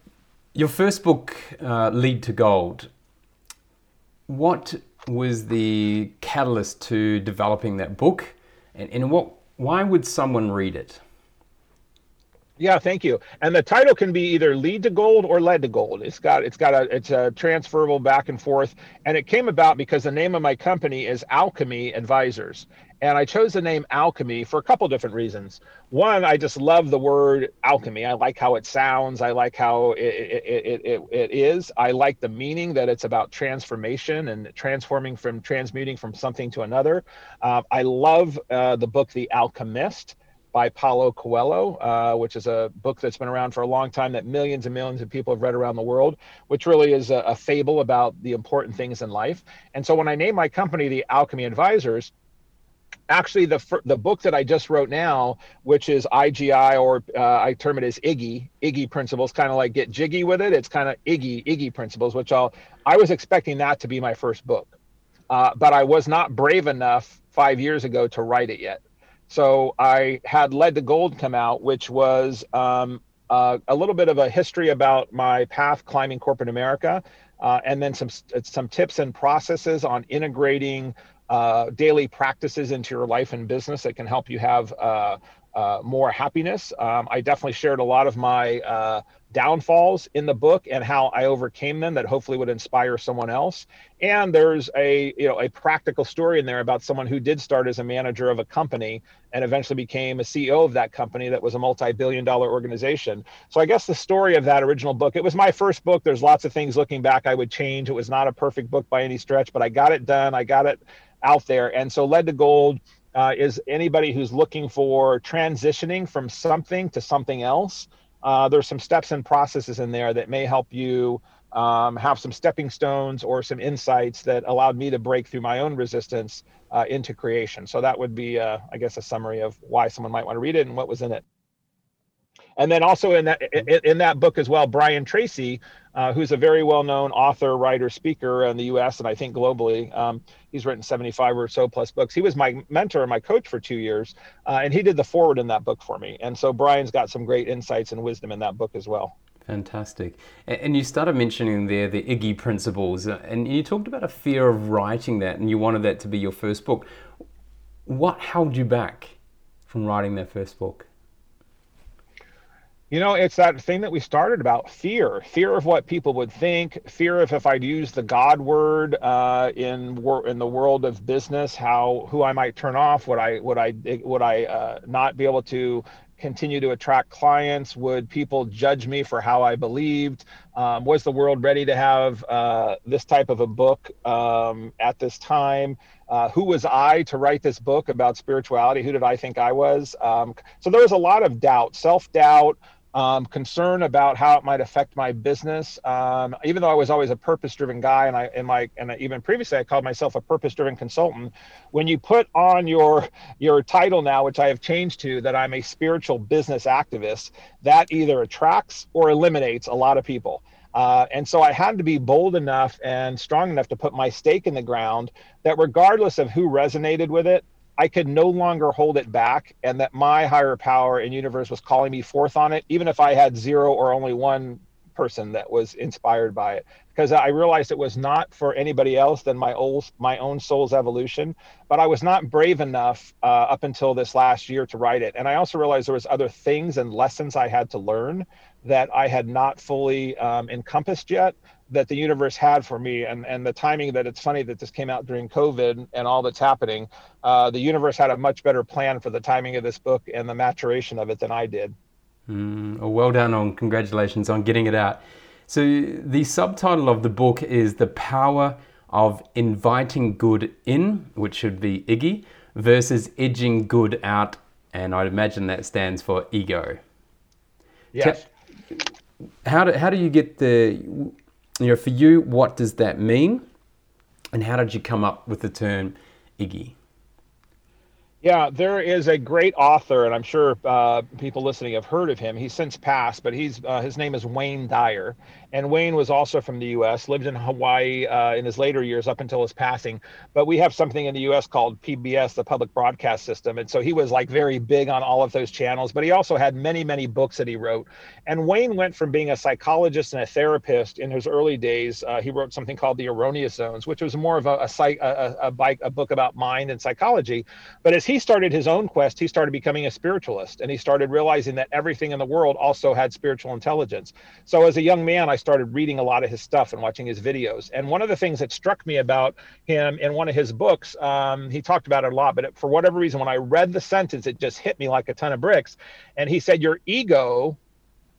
C: your first book, uh, Lead to Gold. What was the catalyst to developing that book, and, and what? Why would someone read it?
A: Yeah, thank you. And the title can be either lead to gold or led to gold. It's got it's got a it's a transferable back and forth. And it came about because the name of my company is Alchemy Advisors. And I chose the name Alchemy for a couple different reasons. One, I just love the word alchemy. I like how it sounds. I like how it, it, it, it, it is. I like the meaning that it's about transformation and transforming from transmuting from something to another. Uh, I love uh, the book The Alchemist by Paulo Coelho, uh, which is a book that's been around for a long time that millions and millions of people have read around the world, which really is a, a fable about the important things in life. And so when I named my company the Alchemy Advisors, actually the the book that I just wrote now, which is IGI or uh, I term it as Iggy Iggy principles, kind of like get jiggy with it. It's kind of Iggy Iggy principles, which I'll I was expecting that to be my first book, uh, but I was not brave enough five years ago to write it yet. So I had Led to Gold come out, which was um, uh, a little bit of a history about my path climbing corporate America, uh, and then some some tips and processes on integrating uh, daily practices into your life and business that can help you have uh, uh, more happiness. Um, I definitely shared a lot of my uh, downfalls in the book and how I overcame them that hopefully would inspire someone else. And there's a you know a practical story in there about someone who did start as a manager of a company and eventually became a CEO of that company that was a multi-billion dollar organization. So I guess the story of that original book, it was my first book. There's lots of things looking back I would change. It was not a perfect book by any stretch, but I got it done. I got it out there. And so Led to Gold uh, is anybody who's looking for transitioning from something to something else. Uh, there's some steps and processes in there that may help you um, have some stepping stones or some insights that allowed me to break through my own resistance uh, into creation. So that would be, uh, I guess, a summary of why someone might want to read it and what was in it. And then also in that in, that book as well, Brian Tracy, uh, who's a very well-known author, writer, speaker in the U.S. and I think globally. Um, he's written 75 or so plus books. He was my mentor and my coach for two years, uh, and he did the foreword in that book for me. And so Brian's got some great insights and wisdom in that book as well.
C: Fantastic. And you started mentioning there the Iggy principles, uh, and you talked about a fear of writing that, and you wanted that to be your first book. What held you back from writing that first book?
A: You know, it's that thing that we started about fear, fear of what people would think, fear of if I'd use the God word uh, in wor- in the world of business, how who I might turn off, would I would I would I uh, not be able to continue to attract clients? Would people judge me for how I believed? Um, was the world ready to have uh, this type of a book um, at this time? Uh, who was I to write this book about spirituality? Who did I think I was? Um, so there was a lot of doubt, self doubt, um, concern about how it might affect my business. Um, even though I was always a purpose-driven guy, and I, in my, and even previously I called myself a purpose-driven consultant. When you put on your your title now, which I have changed to that I'm a spiritual business activist, that either attracts or eliminates a lot of people. Uh, and so I had to be bold enough and strong enough to put my stake in the ground that regardless of who resonated with it, I could no longer hold it back, and that my higher power and universe was calling me forth on it, even if I had zero or only one person that was inspired by it. Because I realized it was not for anybody else than my old, my own soul's evolution. But I was not brave enough uh, up until this last year to write it, and I also realized there was other things and lessons I had to learn that I had not fully um, encompassed yet that the universe had for me and, and the timing that it's funny that this came out during COVID and all that's happening. Uh, the universe had a much better plan for the timing of this book and the maturation of it than I did.
C: Mm, well done on congratulations on getting it out. So the subtitle of the book is The Power of Inviting Good In, which should be Iggy, versus Edging Good Out. And I'd imagine that stands for ego.
A: Yes.
C: How do, how do you get the you know, for you, what does that mean? And how did you come up with the term Iggy?
A: Yeah, there is a great author, and I'm sure uh, people listening have heard of him. He's since passed, but he's uh, his name is Wayne Dyer, and Wayne was also from the U.S., lived in Hawaii uh, in his later years up until his passing. But we have something in the U.S. called PBS, the Public Broadcast System. And so he was like very big on all of those channels, but he also had many, many books that he wrote. And Wayne went from being a psychologist and a therapist in his early days. Uh, he wrote something called The Erroneous Zones, which was more of a, a, psych, a, a, a book about mind and psychology. But as he started his own quest, he started becoming a spiritualist and he started realizing that everything in the world also had spiritual intelligence. So as a young man, I started reading a lot of his stuff and watching his videos. And one of the things that struck me about him in one of his books, um, he talked about it a lot, but it, for whatever reason, when I read the sentence, it just hit me like a ton of bricks. And he said, Your ego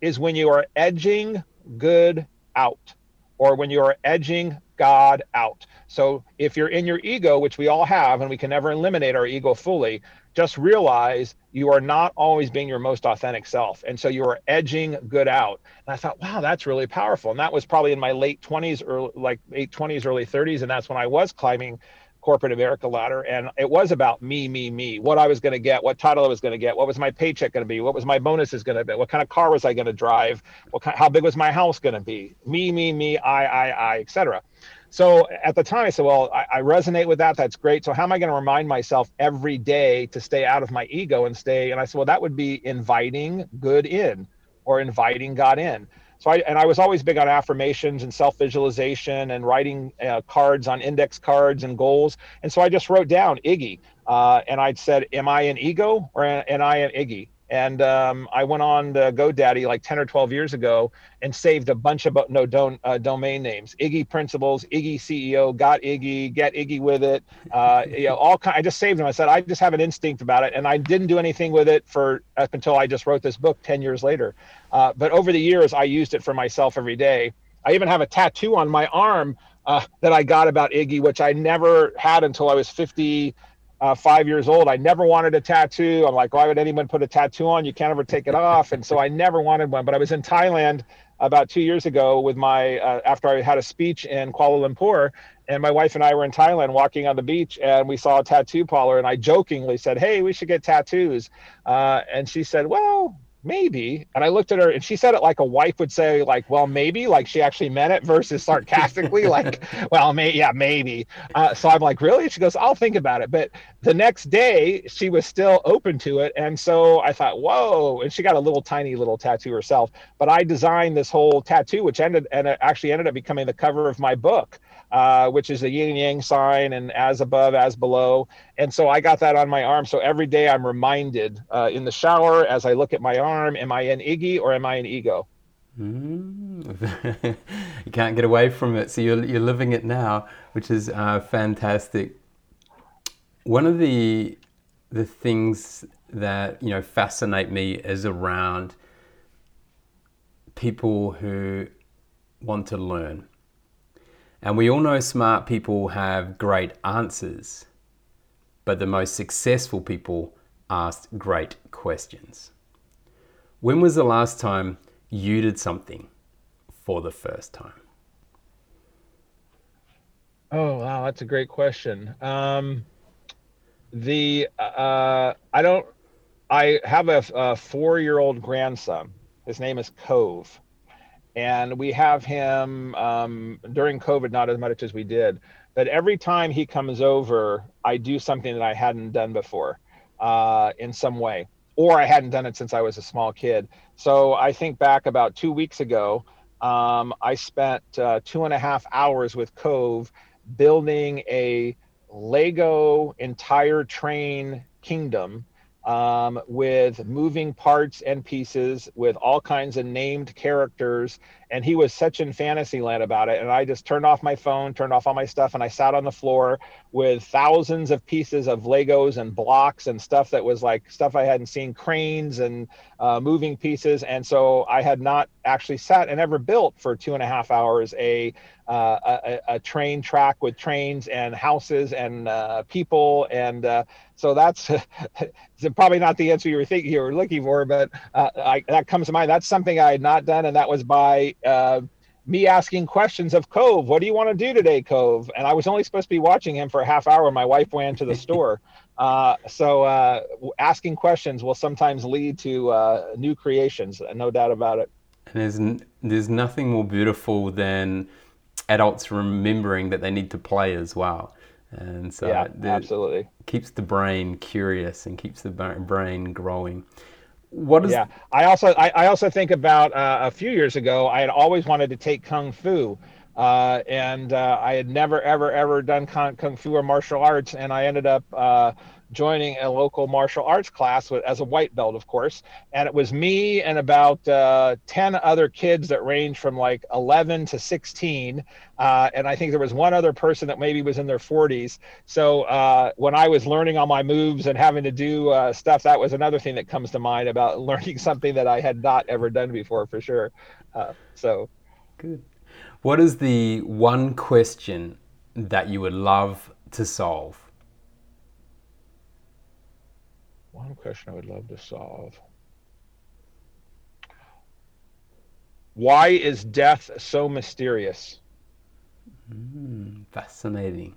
A: is when you are edging good out or when you are edging God out. So if you're in your ego, which we all have, and we can never eliminate our ego fully, just realize you are not always being your most authentic self. And so you are edging good out. And I thought, wow, that's really powerful. And that was probably in my late 20s or like late 20s, early 30s. And that's when I was climbing corporate America ladder. And it was about me, me, me, what I was going to get, what title I was going to get, what was my paycheck going to be, what was my bonuses going to be, what kind of car was I going to drive, what kind, how big was my house going to be, me, me, me, I, I, I, etc. So at the time, I said, well, I, I, resonate with that. That's great. So how am I going to remind myself every day to stay out of my ego and stay? And I said, well, that would be inviting good in or inviting God in. So I, and I was always big on affirmations and self visualization and writing uh, cards on index cards and goals. And so I just wrote down Iggy. Uh, and I'd said, am I an ego or am I an Iggy? And um, I went on the GoDaddy like 10 or 12 years ago and saved a bunch of no don, uh, domain names. Iggy Principles, Iggy CEO, got Iggy, get Iggy with it. Uh, you know, all kind. I just saved them. I said I just have an instinct about it, and I didn't do anything with it for up until I just wrote this book 10 years later. Uh, but over the years, I used it for myself every day. I even have a tattoo on my arm uh, that I got about Iggy, which I never had until I was 50 uh, five years old. I never wanted a tattoo. I'm like, why would anyone put a tattoo on? You can't ever take it off. And so I never wanted one. But I was in Thailand about two years ago with my, uh, after I had a speech in Kuala Lumpur. And my wife and I were in Thailand walking on the beach and we saw a tattoo parlor. And I jokingly said, Hey, we should get tattoos. Uh, and she said, Well, maybe. And i looked at her and she said it like a wife would say like well maybe like she actually meant it versus sarcastically like well may yeah maybe. Uh, so i'm like really? She goes i'll think about it. But the next day she was still open to it. And so i thought whoa. And she got a little tiny little tattoo herself. But i designed this whole tattoo which ended and it actually ended up becoming the cover of my book uh, which is a yin yang sign and as above as below. And so i got that on my arm. So every day i'm reminded uh, in the shower as i look at my arm am i an iggy or am i an ego?
C: Mm. you can't get away from it. So you're, you're living it now which is uh, fantastic. One of the the things that you know fascinate me is around people who want to learn. And we all know smart people have great answers, but the most successful people ask great questions. When was the last time you did something for the first time?
A: Oh wow, that's a great question. Um, the uh, I don't. I have a, a four-year-old grandson. His name is Cove, and we have him um, during COVID, not as much as we did. But every time he comes over, I do something that I hadn't done before, uh, in some way, or I hadn't done it since I was a small kid. So I think back about two weeks ago, um, I spent uh, two and a half hours with Cove building a Lego entire train kingdom um, with moving parts and pieces, with all kinds of named characters. And he was such in fantasy land about it. And I just turned off my phone, turned off all my stuff, and I sat on the floor with thousands of pieces of Legos and blocks and stuff that was like stuff I hadn't seen, cranes and uh, moving pieces. And so I had not actually sat and ever built for two and a half hours a uh, a, a, train track with trains and houses and uh, people and uh, so that's probably not the answer you were thinking you were looking for but uh, I, that comes to mind that's something i had not done and that was by uh, me asking questions of cove what do you want to do today cove? And i was only supposed to be watching him for a half hour. My wife ran to the store. Uh, so uh, asking questions will sometimes lead to uh, new creations no doubt about it.
C: And there's, there's nothing more beautiful than adults remembering that they need to play as well. And so
A: yeah, absolutely.
C: keeps the brain curious and keeps the brain growing. What is?
A: Yeah, I also I, I also think about uh, a few years ago. I had always wanted to take kung fu, uh, and uh, I had never ever ever done kung, kung fu or martial arts, and I ended up uh, joining a local martial arts class with, as a white belt, of course. And it was me and about uh, 10 other kids that ranged from like 11 to 16. Uh, and I think there was one other person that maybe was in their 40s. So uh, when I was learning all my moves and having to do uh, stuff, that was another thing that comes to mind about learning something that I had not ever done before, for sure. Uh, so
C: good. What is the one question that you would love to solve?
A: One question I would love to solve. Why is death so mysterious?
C: Mm, fascinating.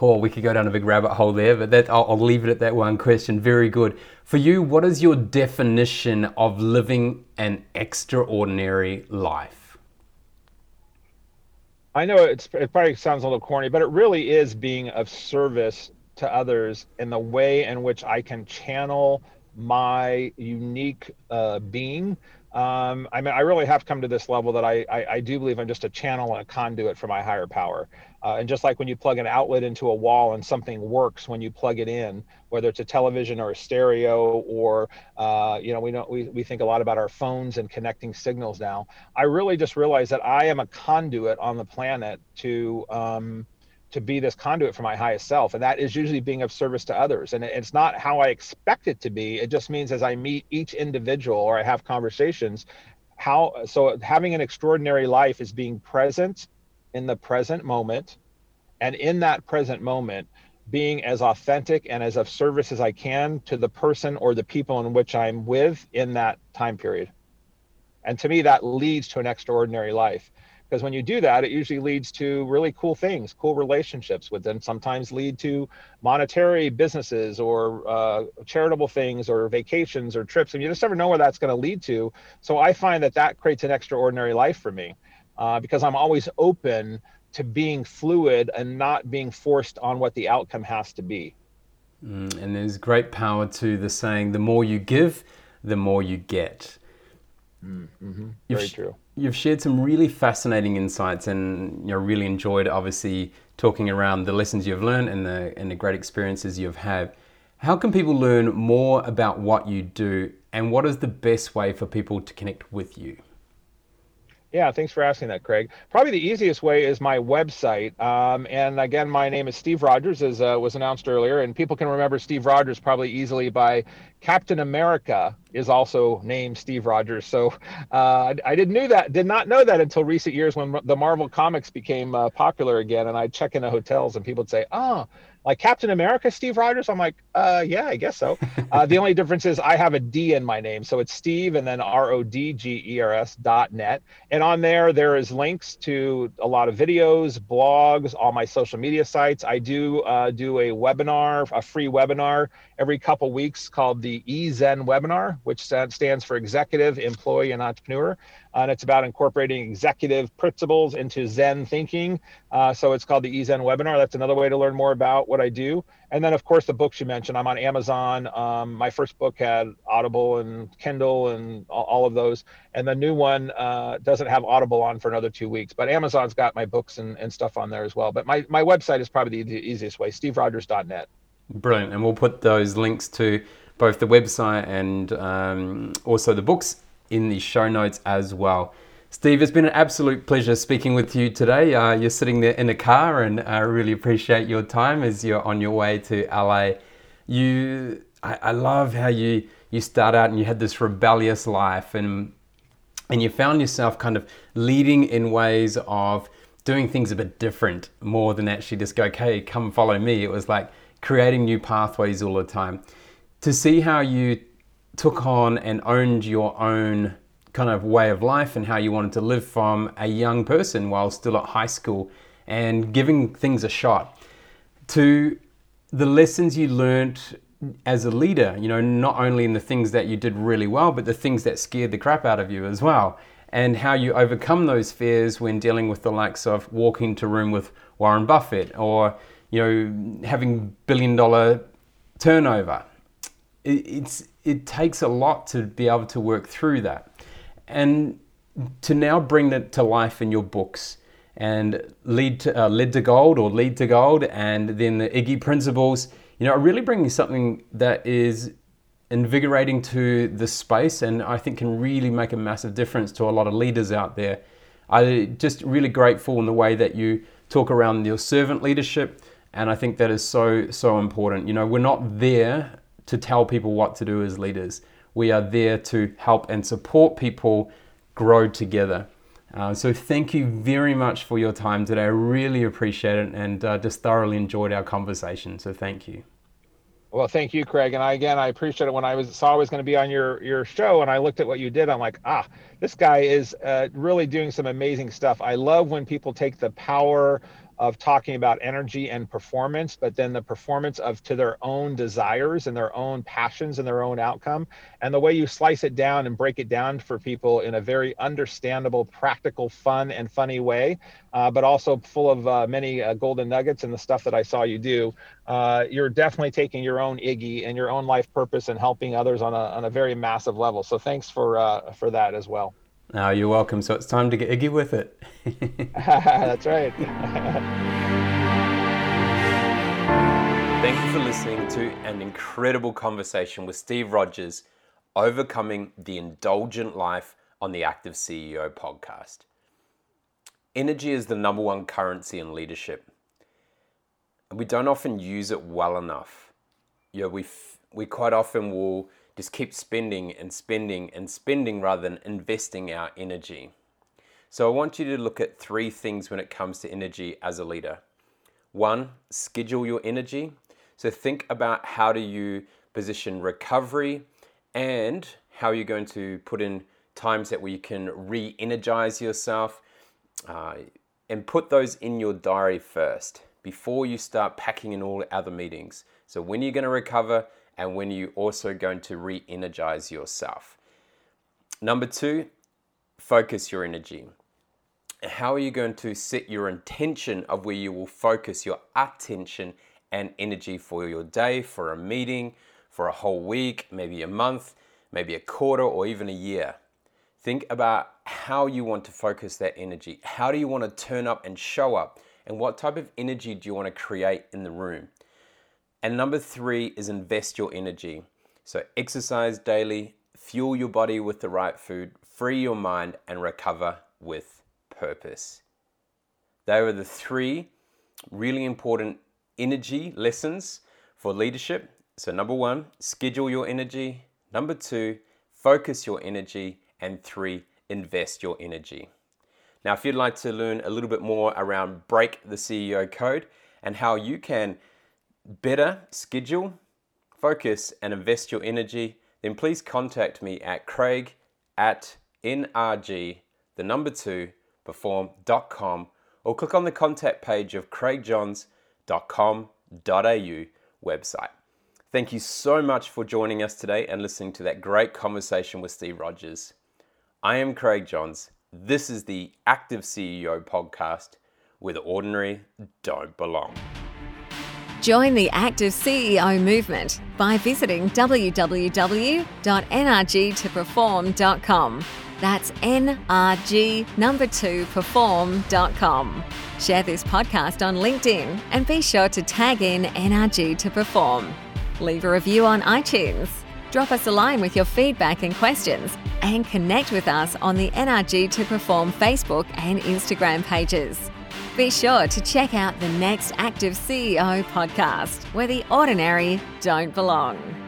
C: Oh, we could go down a big rabbit hole there, but that I'll, I'll leave it at that one question. Very good. For you, what is your definition of living an extraordinary life?
A: I know it probably sounds a little corny, but it really is being of service to others in the way in which I can channel my unique uh, being. Um, I mean, I really have come to this level that I, I, I, do believe I'm just a channel and a conduit for my higher power. Uh, and just like when you plug an outlet into a wall and something works when you plug it in, whether it's a television or a stereo or, uh, you know, we know we, we think a lot about our phones and connecting signals now. I really just realized that I am a conduit on the planet to, um, to be this conduit for my highest self. And that is usually being of service to others. And it's not how i expect it to be. It just means as i meet each individual or i have conversations how so having an extraordinary life is being present in the present moment. And in that present moment being as authentic and as of service as i can to the person or the people in which i'm with in that time period. And to me that leads to an extraordinary life because when you do that it usually leads to really cool things cool relationships with them sometimes lead to monetary businesses or uh, charitable things or vacations or trips and you just never know where that's going to lead to. So i find that that creates an extraordinary life for me uh, because i'm always open to being fluid and not being forced on what the outcome has to be.
C: Mm, and there's great power to the saying the more you give the more you get.
A: Mm-hmm. very true
C: You've shared some really fascinating insights, and you know, really enjoyed obviously talking around the lessons you've learned and the and the great experiences you've had. How can people learn more about what you do, and what is the best way for people to connect with you?
A: Yeah, thanks for asking that, Craig. Probably the easiest way is my website. Um, and again, my name is Steve Rogers, as uh, was announced earlier. And people can remember Steve Rogers probably easily by Captain America is also named Steve Rogers. So uh, I, I didn't knew that, did not know that until recent years when the Marvel comics became uh, popular again. And I'd check into hotels and people would say, "Oh, like Captain America, Steve Rogers. I'm like, uh, yeah, I guess so. Uh, the only difference is I have a D in my name, so it's Steve and then R O D G E R S dot net. And on there, there is links to a lot of videos, blogs, all my social media sites. I do uh, do a webinar, a free webinar every couple weeks called the E Zen webinar, which stands for Executive, Employee, and Entrepreneur and it's about incorporating executive principles into Zen thinking. Uh, so it's called the EZen webinar. That's another way to learn more about what I do. And then, of course, the books you mentioned. I'm on Amazon. Um, my first book had Audible and Kindle and all, of those. And the new one uh, doesn't have Audible on for another two weeks. But Amazon's got my books and, and stuff on there as well. But my, my website is probably the, the easiest way, steverogers.net.
C: Brilliant. And we'll put those links to both the website and um, also the books in the show notes as well. Steve, it's been an absolute pleasure speaking with you today. Uh, you're sitting there in a car, and I really appreciate your time as you're on your way to LA. You, I, I love how you you start out and you had this rebellious life, and and you found yourself kind of leading in ways of doing things a bit different, more than actually just go, okay, come follow me. It was like creating new pathways all the time. To see how you took on and owned your own kind of way of life and how you wanted to live from a young person while still at high school and giving things a shot to the lessons you learned as a leader, you know, not only in the things that you did really well, but the things that scared the crap out of you as well. And how you overcome those fears when dealing with the likes of walking to room with Warren Buffett or, you know, having billion dollar turnover. It's it takes a lot to be able to work through that. And to now bring that to life in your books and lead to uh, lead to gold or lead to gold and then the Iggy principles, you know, are really bringing something that is invigorating to the space and I think can really make a massive difference to a lot of leaders out there. I just really grateful in the way that you talk around your servant leadership and I think that is so so important. You know, we're not there to tell people what to do as leaders. We are there to help and support people grow together. Uh, so, thank you very much for your time today. I really appreciate it and uh, just thoroughly enjoyed our conversation. So, thank you.
A: Well, thank you, Craig. And I, again, I appreciate it. When I was saw I was going to be on your your show, and I looked at what you did, I'm like, ah, this guy is uh, really doing some amazing stuff. I love when people take the power of talking about energy and performance, but then the performance of to their own desires and their own passions and their own outcome. And the way you slice it down and break it down for people in a very understandable, practical, fun, and funny way, uh, but also full of uh, many uh, golden nuggets and the stuff that I saw you do. Uh, you're definitely taking your own Iggy and your own life purpose and helping others on a, on a very massive level. So thanks for uh, for that as well.
C: Oh, you're welcome. So it's time to get Iggy with it.
A: That's right.
C: Thank you for listening to an incredible conversation with Steve Rogers, Overcoming the Indulgent Life on the Active CEO podcast. Energy is the number one currency in leadership. And we don't often use it well enough. You know, we, f- we quite often will just keep spending and spending and spending rather than investing our energy. So I want you to look at three things when it comes to energy as a leader. One, schedule your energy. So think about how do you position recovery and how you're going to put in times that where you can re-energize yourself uh, and put those in your diary first before you start packing in all other meetings. So when are you're going to recover, and when you're also going to re energize yourself. Number two, focus your energy. How are you going to set your intention of where you will focus your attention and energy for your day, for a meeting, for a whole week, maybe a month, maybe a quarter, or even a year? Think about how you want to focus that energy. How do you want to turn up and show up? And what type of energy do you want to create in the room? And number three is invest your energy. So exercise daily, fuel your body with the right food, free your mind, and recover with purpose. They were the three really important energy lessons for leadership. So, number one, schedule your energy. Number two, focus your energy. And three, invest your energy. Now, if you'd like to learn a little bit more around Break the CEO Code and how you can better schedule, focus, and invest your energy, then please contact me at craig at nrg, the number two, perform.com, or click on the contact page of craigjohns.com.au website. Thank you so much for joining us today and listening to that great conversation with Steve Rogers. I am Craig Johns. This is the Active CEO podcast where the ordinary don't belong.
B: Join the Active CEO movement by visiting www.nrg2perform.com. That's NRG number two perform.com. Share this podcast on LinkedIn and be sure to tag in NRG to perform. Leave a review on iTunes. Drop us a line with your feedback and questions and connect with us on the NRG to Perform Facebook and Instagram pages. Be sure to check out the next Active CEO podcast where the ordinary don't belong.